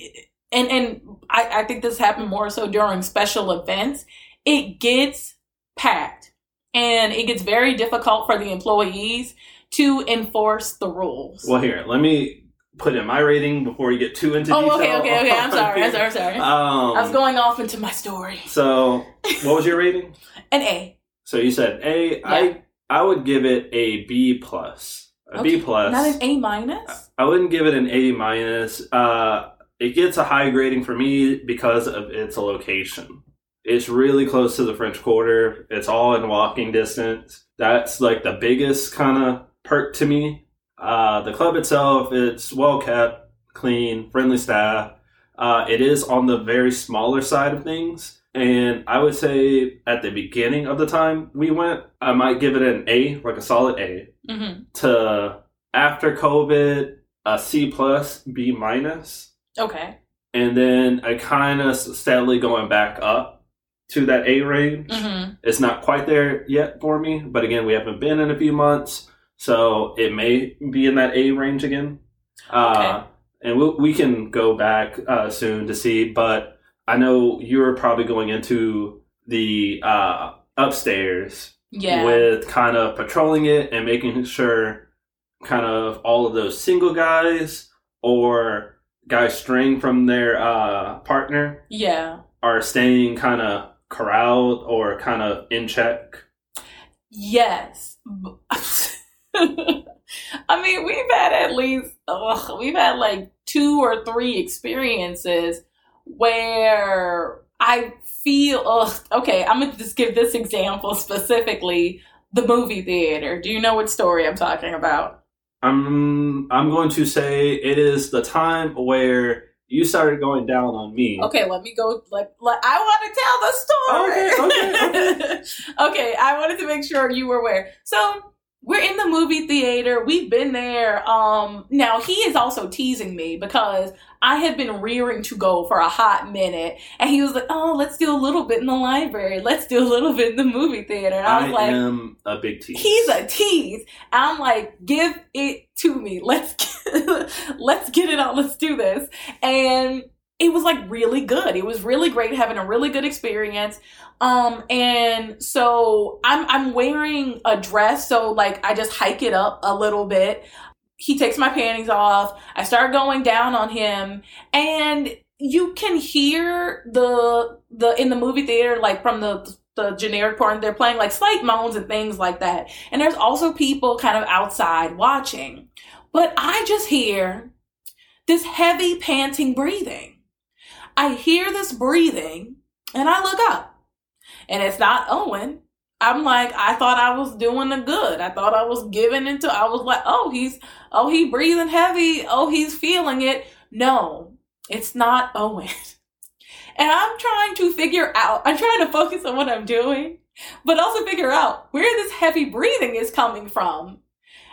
and and I, I think this happened more so during special events, it gets packed and it gets very difficult for the employees to enforce the rules. Well, here, let me put in my rating before you get too into oh, detail. okay, okay, okay. I'm sorry. I'm sorry. I'm sorry. Um, I was going off into my story. So, what was your rating? An A. So you said A. I I would give it a B plus. A B Okay. plus. Not an A minus. I wouldn't give it an A minus. Uh, it gets a high grading for me because of its location. It's really close to the French Quarter. It's all in walking distance. That's like the biggest kind of perk to me. Uh, the club itself, it's well kept, clean, friendly staff. Uh, it is on the very smaller side of things. And I would say at the beginning of the time we went, I might give it an A, like a solid A hmm to after COVID, a C plus, B minus, Okay. and then I kind of steadily going back up to that A range. hmm It's not quite there yet for me, but again, we haven't been in a few months, so it may be in that A range again. Uh, and we we can go back uh, soon to see, but I know you're probably going into the uh, upstairs Yeah. with kind of patrolling it and making sure kind of all of those single guys or guys straying from their uh, partner yeah. are staying kind of corralled or kind of in check. Yes. I mean, we've had at least, ugh, we've had like two or three experiences where I feel, ugh, okay, I'm going to just give this example specifically the movie theater. Do you know what story I'm talking about? I'm I'm going to say it is the time where you started going down on me. Okay, let me go. Like, like I want to tell the story. Okay, okay, Okay, I wanted to make sure you were aware. So we're in the movie theater. We've been there. Um, now he is also teasing me because I had been rearing to go for a hot minute, and he was like, "Oh, let's do a little bit in the library. Let's do a little bit in the movie theater." And I I was like, am a big tease. He's a tease. I'm like, give it to me. Let's get, let's get it on. Let's do this. And it was like really good. It was really great having a really good experience. Um and so I'm I'm wearing a dress so like I just hike it up a little bit. He takes my panties off. I start going down on him and you can hear the the in the movie theater like from the the generic porn they're playing like slight moans and things like that and there's also people kind of outside watching but i just hear this heavy panting breathing. I hear this breathing and i look up. And it's not owen. I'm like i thought i was doing the good. I thought i was giving into i was like oh he's oh he breathing heavy. Oh he's feeling it. No it's not owen. And I'm trying to figure out, I'm trying to focus on what I'm doing, but also figure out where this heavy breathing is coming from.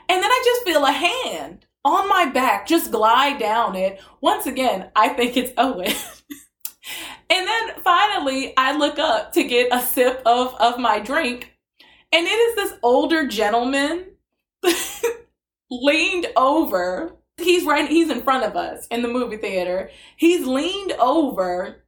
And then I just feel a hand on my back just glide down it. Once again, I think it's Owen. And then finally, I look up to get a sip of, of my drink, and it is this older gentleman leaned over. He's right, he's in front of us in the movie theater. He's leaned over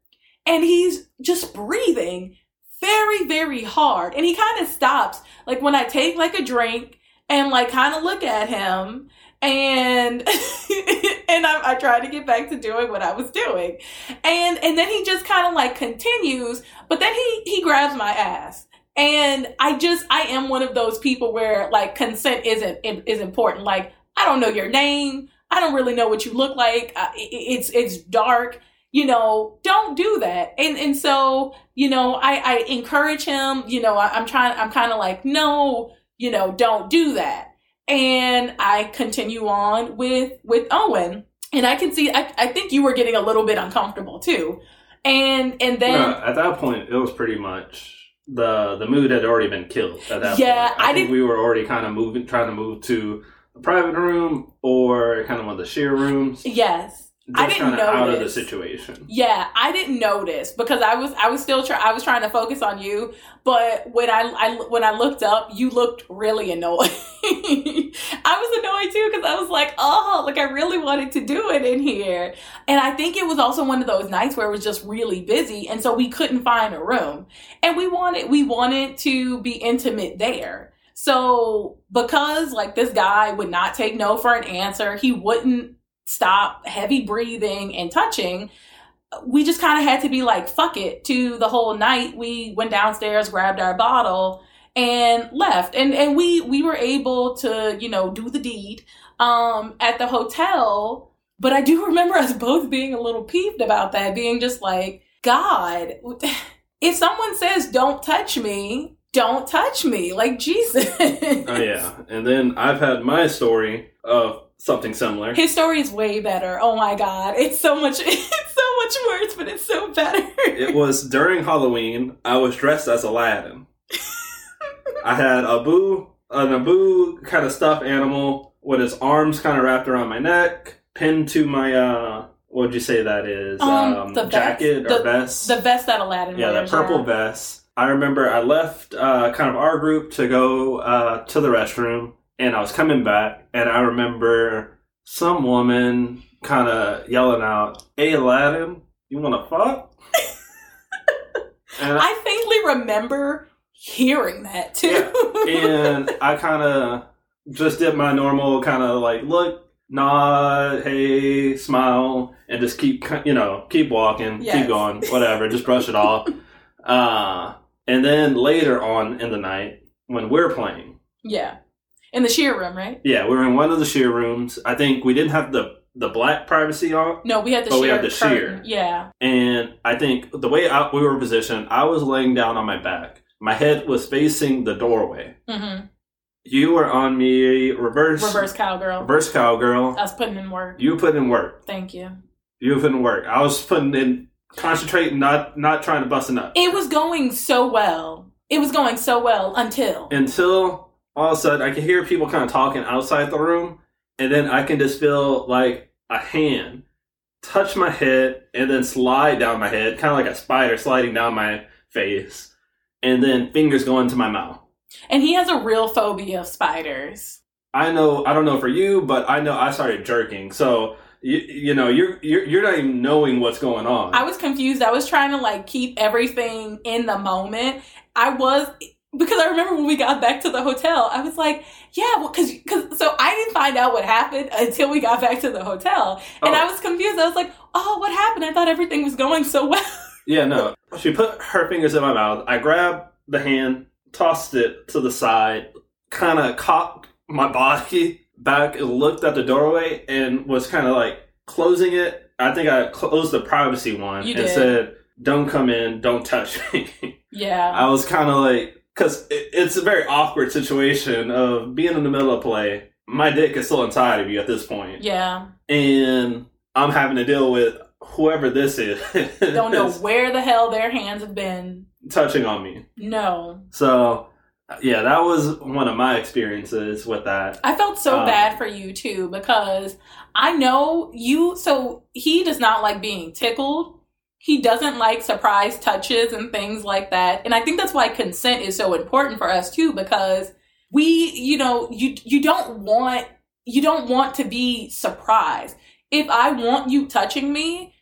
and he's just breathing very, very hard. And he kind of stops, like when I take like a drink and like kind of look at him and and I, I tried to get back to doing what I was doing, and and then he just kind of like continues, but then he he grabs my ass, and I just I am one of those people where like consent isn't is important. Like I don't know your name, I don't really know what you look like. It's it's dark you know, don't do that. And and so, you know, I, I encourage him, you know, I, am trying I'm kind of like, no, you know, don't do that and I continue on with with Owen. And I can see I, I think you were getting a little bit uncomfortable too. And and then no, at that point it was pretty much the the mood had already been killed at that yeah, point. I, I think we were already kind of moving trying to move to a private room or kind of one of the share rooms. Yes I didn't kind of out of the notice. situation. Yeah, I didn't notice because I was I was still trying I was trying to focus on you, but when I, I when I looked up, you looked really annoyed. I was annoyed too because I was like, oh, like I really wanted to do it in here, and I think it was also one of those nights where it was just really busy, and so we couldn't find a room, and we wanted we wanted to be intimate there. So because like this guy would not take no for an answer, he wouldn't stop heavy breathing and touching we just kind of had to be like fuck it to the whole night we went downstairs grabbed our bottle and left. And and we we were able to you know do the deed um at the hotel but i do remember us both being a little peeved about that being just like god if someone says don't touch me don't touch me like jesus. Oh yeah, and then I've had my story of something similar. His story is way better. Oh my god, it's so much. It's so much worse, but it's so better. It was during Halloween. I was dressed as Aladdin. I had Abu, an Abu kind of stuffed animal with his arms kind of wrapped around my neck, pinned to my uh, what would you say that is? Um, the vest. jacket or The- vest. the vest that Aladdin yeah, that purple yeah. vest. I remember I left uh, kind of our group to go uh, to the restroom, and I was coming back, and I remember some woman kind of yelling out, "Hey, Aladdin, you want to fuck?" and I, I faintly remember hearing that too. and I kind of just did my normal kind of like look, nod, hey, smile, and just keep you know keep walking, Yes. keep going, whatever, just brush it off. Uh, and then later on in the night when we're playing, yeah, in the sheer room, right? yeah, we were in one of the sheer rooms. I think we didn't have the the black privacy on, No, we had the we sheer. had the curtain. sheer. Yeah, and I think the way I, we were positioned, I was laying down on my back. My head was facing the doorway. hmm You were on me reverse reverse cowgirl. reverse cowgirl. I was putting in work. You put in work. Thank you. You put in work. I was putting in concentrating, not not trying to bust a nut. It was going so well. It was going so well until Until all of a sudden I can hear people kind of talking outside the room, and then I can just feel like a hand touch my head and then slide down my head, kind of like a spider sliding down my face, and then fingers go into my mouth. and he has a real phobia of spiders. I know I don't know for you, but I know I started jerking. So you you know you're you're you're not even knowing what's going on. I was confused. I was trying to like keep everything in the moment. I was because I remember when we got back to the hotel, I was like, yeah, well, cause, cause, so I didn't find out what happened until we got back to the hotel. And Oh. I was confused. I was like, oh, what happened? I thought everything was going so well. Yeah, no. She put her fingers in my mouth. I grabbed the hand, tossed it to the side, kind of cocked my body back and looked at the doorway and was kind of like closing it. I think I closed the privacy one and said, "Don't come in, don't touch me." Yeah. I was kind of like, because it, it's a very awkward situation of being in the middle of play. My dick is still inside of you at this point, Yeah. and I'm having to deal with whoever this is. Don't know where the hell their hands have been. touching on me. No. So, yeah, that was one of my experiences with that. I felt so Um, bad for you too because I know you. So he does not like being tickled. He doesn't like surprise touches and things like that. And I think that's why consent is so important for us too, because we, you know, you you don't want you don't want to be surprised. If I want you touching me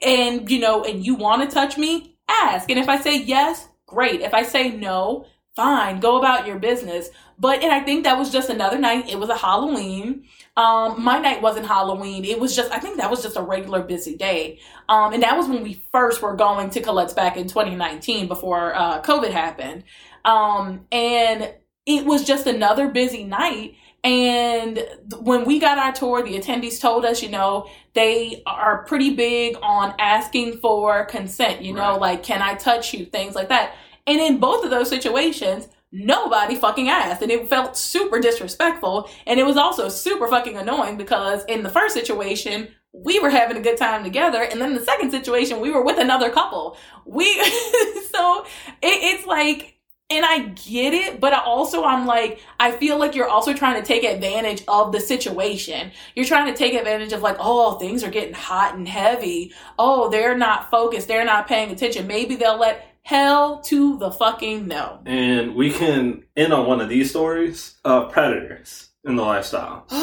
and you know, and you want to touch me, ask. And if I say yes, great. If I say no, fine, go about your business. But and I think that was just another night. It was a Halloween. Um, my night wasn't Halloween. It was just I think that was just a regular busy day. Um, and that was when we first were going to Colette's back in 2019 before uh, COVID happened. Um, and it was just another busy night. And when we got our tour, the attendees told us, you know, they are pretty big on asking for consent, you know, Right. like, can I touch you? Things like that. And in both of those situations, nobody fucking asked. And it felt super disrespectful. And it was also super fucking annoying because in the first situation, we were having a good time together. And then the second situation, we were with another couple. We, so it, it's like, and I get it, but I also I'm like, I feel like you're also trying to take advantage of the situation. You're trying to take advantage of like, oh, things are getting hot and heavy. Oh, they're not focused. They're not paying attention. Maybe they'll let hell to the fucking no. And we can end on one of these stories of predators in the lifestyle.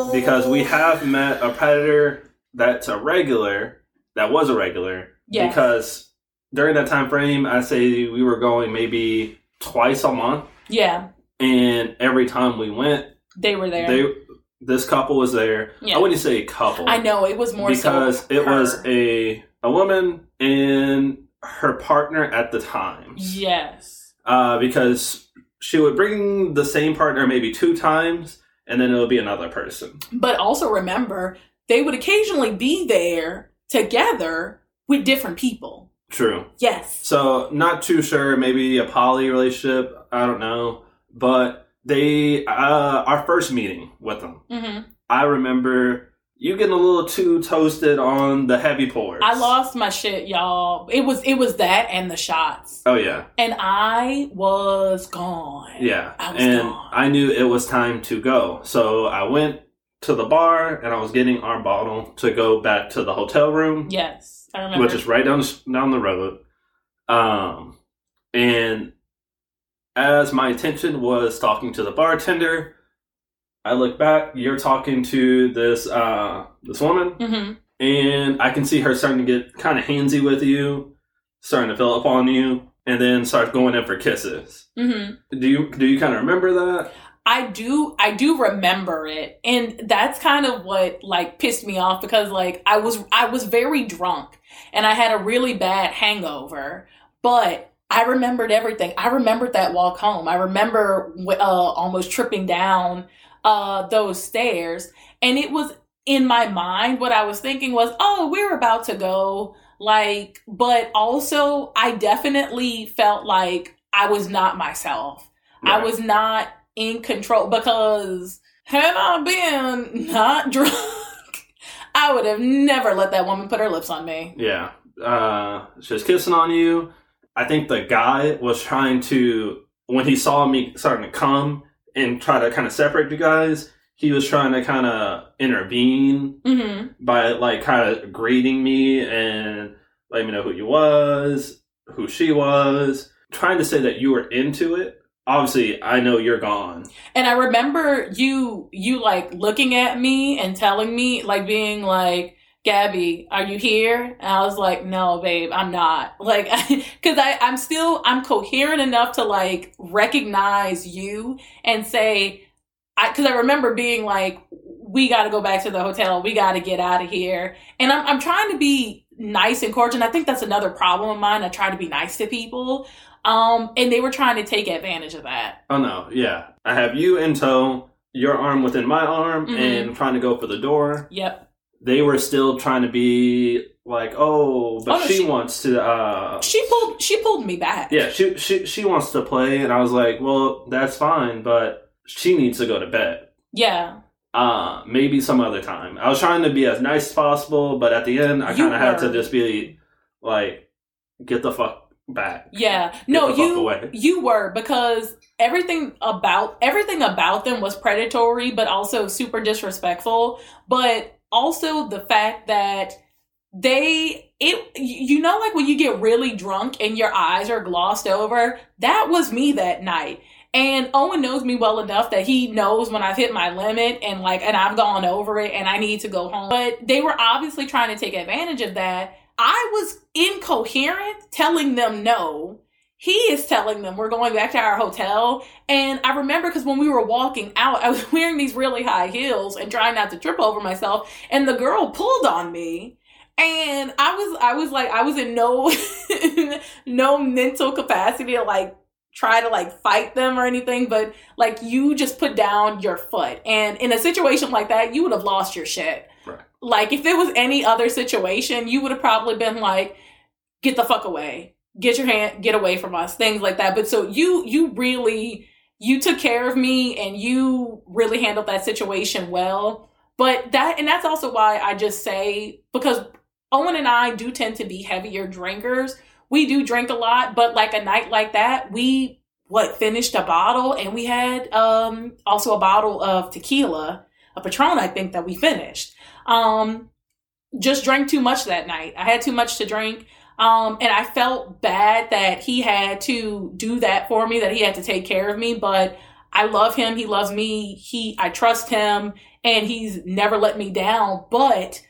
Oh. Because we have met a predator that's a regular, that was a regular. Yes. Because during that time frame, I say we were going maybe twice a month. yeah, And every time we went, they were there. they this couple was there. Yeah. I wouldn't say a couple. I know it was more because so it was a a woman and her partner at the time. yes. Uh, because she would bring the same partner maybe two times, and then it would be another person. But also remember, they would occasionally be there together with different people. True. Yes. So not too sure. Maybe a poly relationship. I don't know. But they, uh, our first meeting with them, hmm I remember you getting a little too toasted on the heavy pours. I lost my shit, y'all. It was it was that and the shots, Oh yeah, and I was gone. yeah. I was and gone. I knew it was time to go, so I went to the bar and I was getting our bottle to go back to the hotel room. Yes, I remember. which is right down down the road. Um, and as my attention was talking to the bartender, I look back. You're talking to this uh, this woman, hmm and I can see her starting to get kind of handsy with you, starting to fill up on you, and then start going in for kisses. hmm Do you do you kind of remember that? I do I do remember it. And that's kind of what like pissed me off because like I was I was very drunk and I had a really bad hangover, but I remembered everything. I remembered that walk home. I remember uh, almost tripping down uh, those stairs, and it was in my mind. What I was thinking was, "Oh, we're about to go." Like, but also, I definitely felt like I was not myself. I was not in control because had I been not drunk, I would have never let that woman put her lips on me. Yeah. Uh, she was kissing on you. I think the guy was trying to, when he saw me starting to come and try to kind of separate you guys, he was trying to kind of intervene hmm by like kind of greeting me and letting me know who you was, who she was, trying to say that you were into it. Obviously, I know you're gone. And I remember you, you like looking at me and telling me, like being like, Gabi, are you here? And I was like, no, babe, I'm not. Like, cause I, I'm still, I'm coherent enough to like recognize you and say, I, cause I remember being like, we got to go back to the hotel. We got to get out of here. And I'm, I'm trying to be nice and cordial. And I think that's another problem of mine. I try to be nice to people. Um, and they were trying to take advantage of that. Oh no, yeah. I have you in tow, your arm within my arm, Mhm. and trying to go for the door. Yep. They were still trying to be like, oh, but Oh, no, she, she- wants to. uh She pulled, she pulled me back. Yeah, she she she wants to play, and I was like, well, that's fine, but she needs to go to bed. Yeah. Uh, maybe some other time. I was trying to be as nice as possible, but at the end, I kind of had to just be like, get the fuck back. Yeah. No, you away. you were because everything about everything about them was predatory but also super disrespectful, but also the fact that they it you know like when you get really drunk and your eyes are glossed over that was me that night. And owen knows me well enough that he knows when i've hit my limit and like and i've gone over it and i need to go home. But they were obviously trying to take advantage of that. I was incoherent telling them no he is telling them we're going back to our hotel. And I remember because when we were walking out, I was wearing these really high heels and trying not to trip over myself. And the girl pulled on me. And I was, I was like, I was in no, no mental capacity to like try to like fight them or anything, but like you just put down your foot. And in a situation like that, you would have lost your shit. Right. Like if it was any other situation, you would have probably been like, get the fuck away get your hand get away from us things like that. But so you you really you took care of me and you really handled that situation well. But that and that's also why i just say because owen and i do tend to be heavier drinkers. We do drink a lot but like a night like that we what finished a bottle and we had um also a bottle of tequila a patron i think that we finished. Um just drank too much that night. I had too much to drink um, and I felt bad that he had to do that for me, that he had to take care of me, but I love him. He loves me. He, I trust him and he's never let me down. But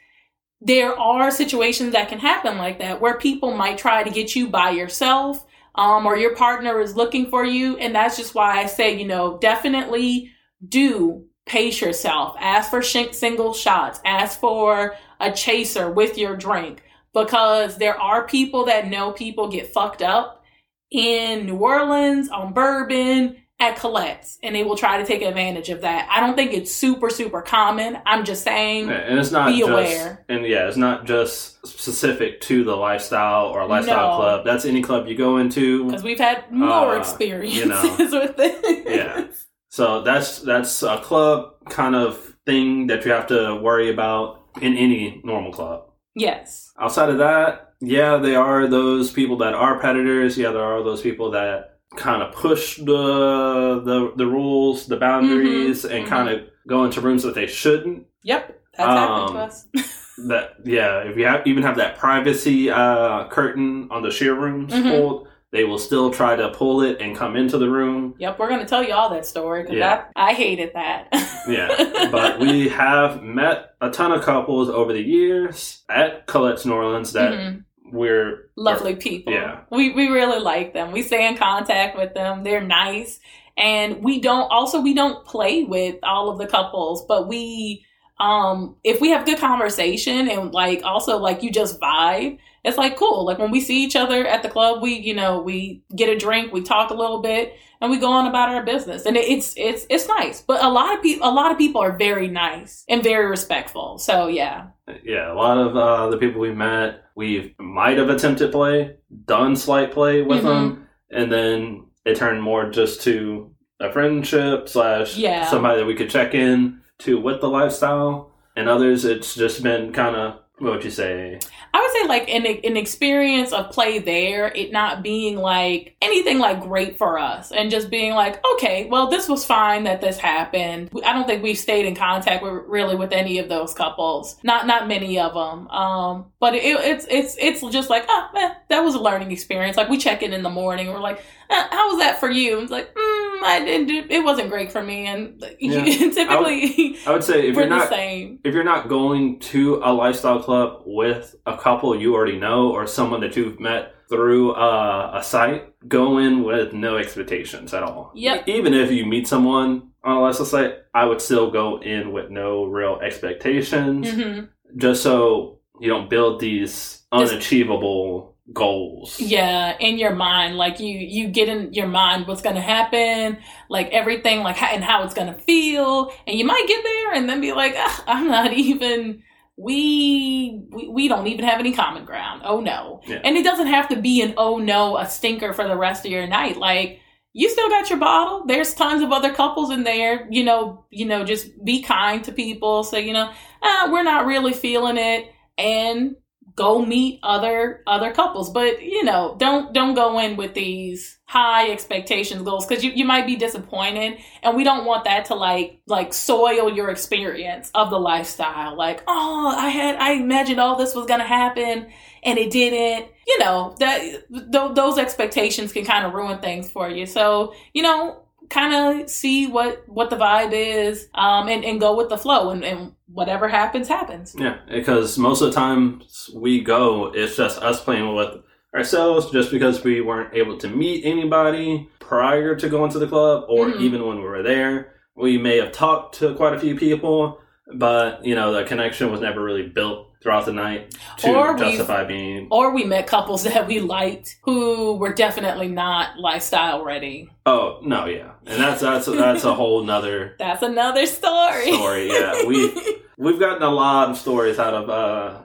there are situations that can happen like that where people might try to get you by yourself, um, or your partner is looking for you. And that's just why I say, you know, definitely do pace yourself. Ask for sh- single shots. Ask for a chaser with your drink because there are people that know people get fucked up in New Orleans on bourbon at Colette's and they will try to take advantage of that. I don't think it's super super common. I'm just saying and it's not be just, aware. and yeah, it's not just specific to the lifestyle or lifestyle No. club. That's any club you go into. because we've had more Uh, experiences you know. with this. Yeah. So that's that's a club kind of thing that you have to worry about in any normal club. Yes. Outside of that, yeah, they are those people that are predators. Yeah, there are those people that kind of push the the the rules, the boundaries, and mhm. kind of go into rooms that they shouldn't. Yep. That's happened Um, to us. That yeah, if you have even have that privacy uh, curtain on the sheer rooms Mhm. pulled, they will still try to pull it and come into the room. Yep. We're gonna tell you all that story because Yeah. I, I hated that. Yeah, but we have met a ton of couples over the years at Colette's New Orleans that Mhm. we're lovely people. Yeah. We we really like them. We stay in contact with them. They're nice. And we don't also we don't play with all of the couples, but we um if we have good conversation and like also like you just vibe, it's like cool. Like when we see each other at the club, we you know, we get a drink, we talk a little bit, and we go on about our business. And it's it's it's nice. But a lot of people a lot of people are very nice and very respectful. So yeah. yeah, a lot of uh, the people we met, we might have attempted play, done slight play with Mhm. them, and then it turned more just to a friendship slash Yeah. somebody that we could check in to with the lifestyle. And others, it's just been kind of what would you say? I would say like an an experience of play there, it not being like anything like great for us, and just being like, okay, well, this was fine that this happened. I don't think we've stayed in contact with, really with any of those couples, not not many of them. Um, but it, it's it's it's just like, oh, eh, that was a learning experience. Like we check in in the morning, we're like, eh, how was that for you? And it's like, mm, I didn't it wasn't great for me, and Yeah. typically I would say if you're the not same. if you're not going to a lifestyle club with a couple you already know or someone that you've met through uh, a site, go in with no expectations at all. Yep. Even if you meet someone on a lifestyle site, I would still go in with no real expectations, hmm just so you don't build these unachievable goals. yeah in your mind like you you get in your mind what's gonna happen like everything like how, and how it's gonna feel and you might get there and then be like "Ah, i'm not even we, we we don't even have any common ground oh no Yeah. and it doesn't have to be an oh no a stinker for the rest of your night like you still got your bottle there's tons of other couples in there you know you know just be kind to people say you know ah, we're not really feeling it and go meet other other couples. But you know don't don't go in with these high expectations goals because you, you might be disappointed. And we don't want that to like like soil your experience of the lifestyle. Like oh i had i imagined all this was gonna happen and it didn't. You know that th- those expectations can kind of ruin things for you. So you know kind of see what what the vibe is um and, and go with the flow and, and whatever happens happens Yeah, because most of the times we go, it's just us playing with ourselves just because we weren't able to meet anybody prior to going to the club or Mhm. even when we were there. We may have talked to quite a few people, but you know, the connection was never really built throughout the night to Or justify being or we met couples that we liked who were definitely not lifestyle ready Oh no, yeah. And that's that's that's a whole nother that's another story story. Yeah. We we've gotten a lot of stories out of uh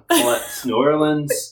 New Orleans.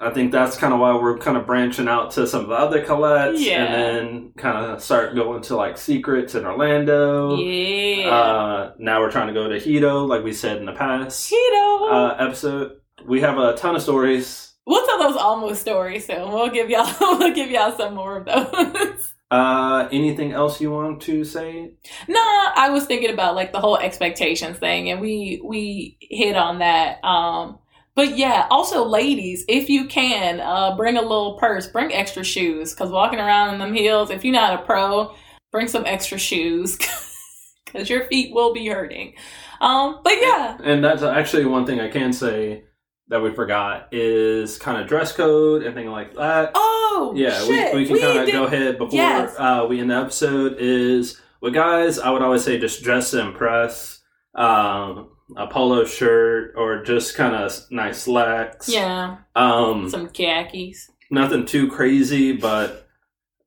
I think that's kind of why we're kind of branching out to some of the other Colettes Yeah. and then kind of start going to like Secrets in Orlando. yeah Uh, now we're trying to go to Hito, like we said in the past Keto. uh, episode. We have a ton of stories. we'll tell those almost stories soon we'll give y'all we'll give y'all some more of those Uh, anything else you want to say? Nah, I was thinking about like the whole expectations thing, and we we hit on that. Um, but yeah, also ladies, if you can, uh, bring a little purse, bring extra shoes, because walking around in them heels, if you're not a pro, bring some extra shoes, because your feet will be hurting. Um, but yeah, And that's actually one thing I can say that we forgot is kind of dress code and things like that. oh yeah, shit, we, we can kind of did- go ahead before Yes. uh, we end the episode. Is with guys, I would always say just dress to impress. Um, a polo shirt or just kind of nice slacks. Yeah, Um, some khakis. nothing too crazy, but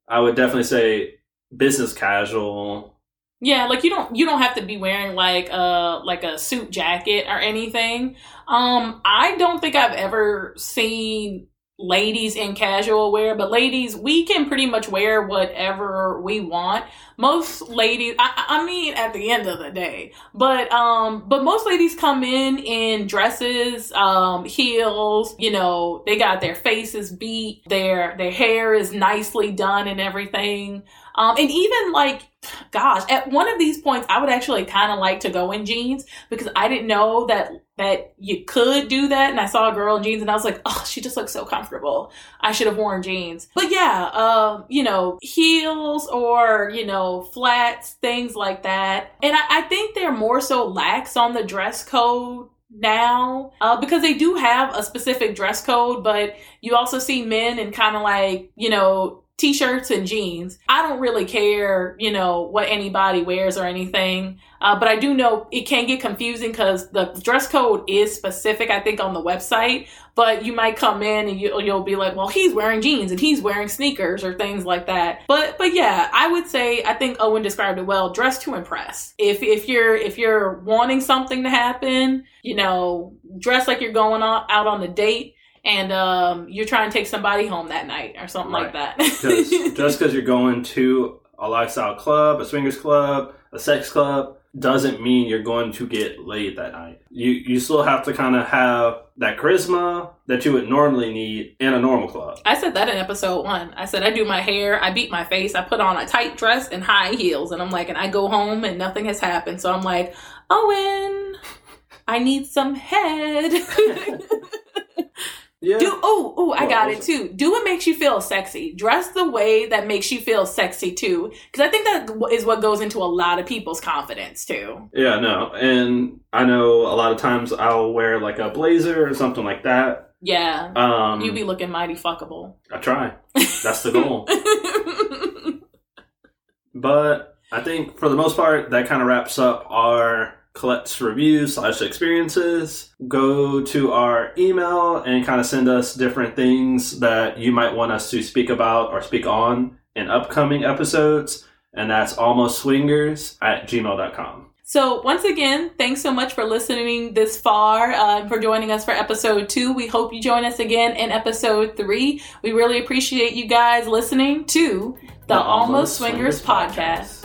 I would definitely say business casual. Yeah, like you don't you don't have to be wearing like a like a suit jacket or anything. Um, I don't think I've ever seen ladies in casual wear, but ladies, we can pretty much wear whatever we want. Most ladies, I, I mean, at the end of the day, but um, but most ladies come in in dresses, um, heels. You know, they got their faces beat, their their hair is nicely done and everything. Um, and even like, gosh, at one of these points, I would actually kind of like to go in jeans because I didn't know that that you could do that. And I saw a girl in jeans, and I was like, oh, she just looks so comfortable. I should have worn jeans. But yeah, um, you know, heels or you know, flats, things like that. And I, I think they're more so lax on the dress code now uh, because they do have a specific dress code but you also see men in kind of like you know t-shirts and jeans. I don't really care you know what anybody wears or anything. Uh, but i do know it can get confusing because the dress code is specific i think on the website. But you might come in and you, you'll be like well he's wearing jeans and he's wearing sneakers or things like that. But but yeah i would say i think owen described it well dress to impress. If if you're if you're wanting something to happen you know dress like you're going on, out on a date and um, you're trying to take somebody home that night or something like that. Just because you're going to a lifestyle club, a swingers club, a sex club, doesn't mean you're going to get laid that night. You you still have to kind of have that charisma that you would normally need in a normal club. I said that in episode one. I said I do my hair, I beat my face, I put on a tight dress and high heels, and I'm like, and I go home and nothing has happened. So I'm like, Owen, I need some head. Yeah. Do oh oh I got it too. Do what makes you feel sexy. Dress the way that makes you feel sexy too, because I think that is what goes into a lot of people's confidence too. Yeah, no. And I know a lot of times I'll wear like a blazer or something like that. Yeah, Um, you be looking mighty fuckable. I try. That's the goal. But I think for the most part, that kind of wraps up our Colette's reviews slash experiences. Go to our email and kind of send us different things that you might want us to speak about or speak on in upcoming episodes. And that's almost swingers at gmail.com. So, once again, thanks so much for listening this far uh, and for joining us for episode two. We hope you join us again in episode three. We really appreciate you guys listening to the, Almost Swingers, podcast.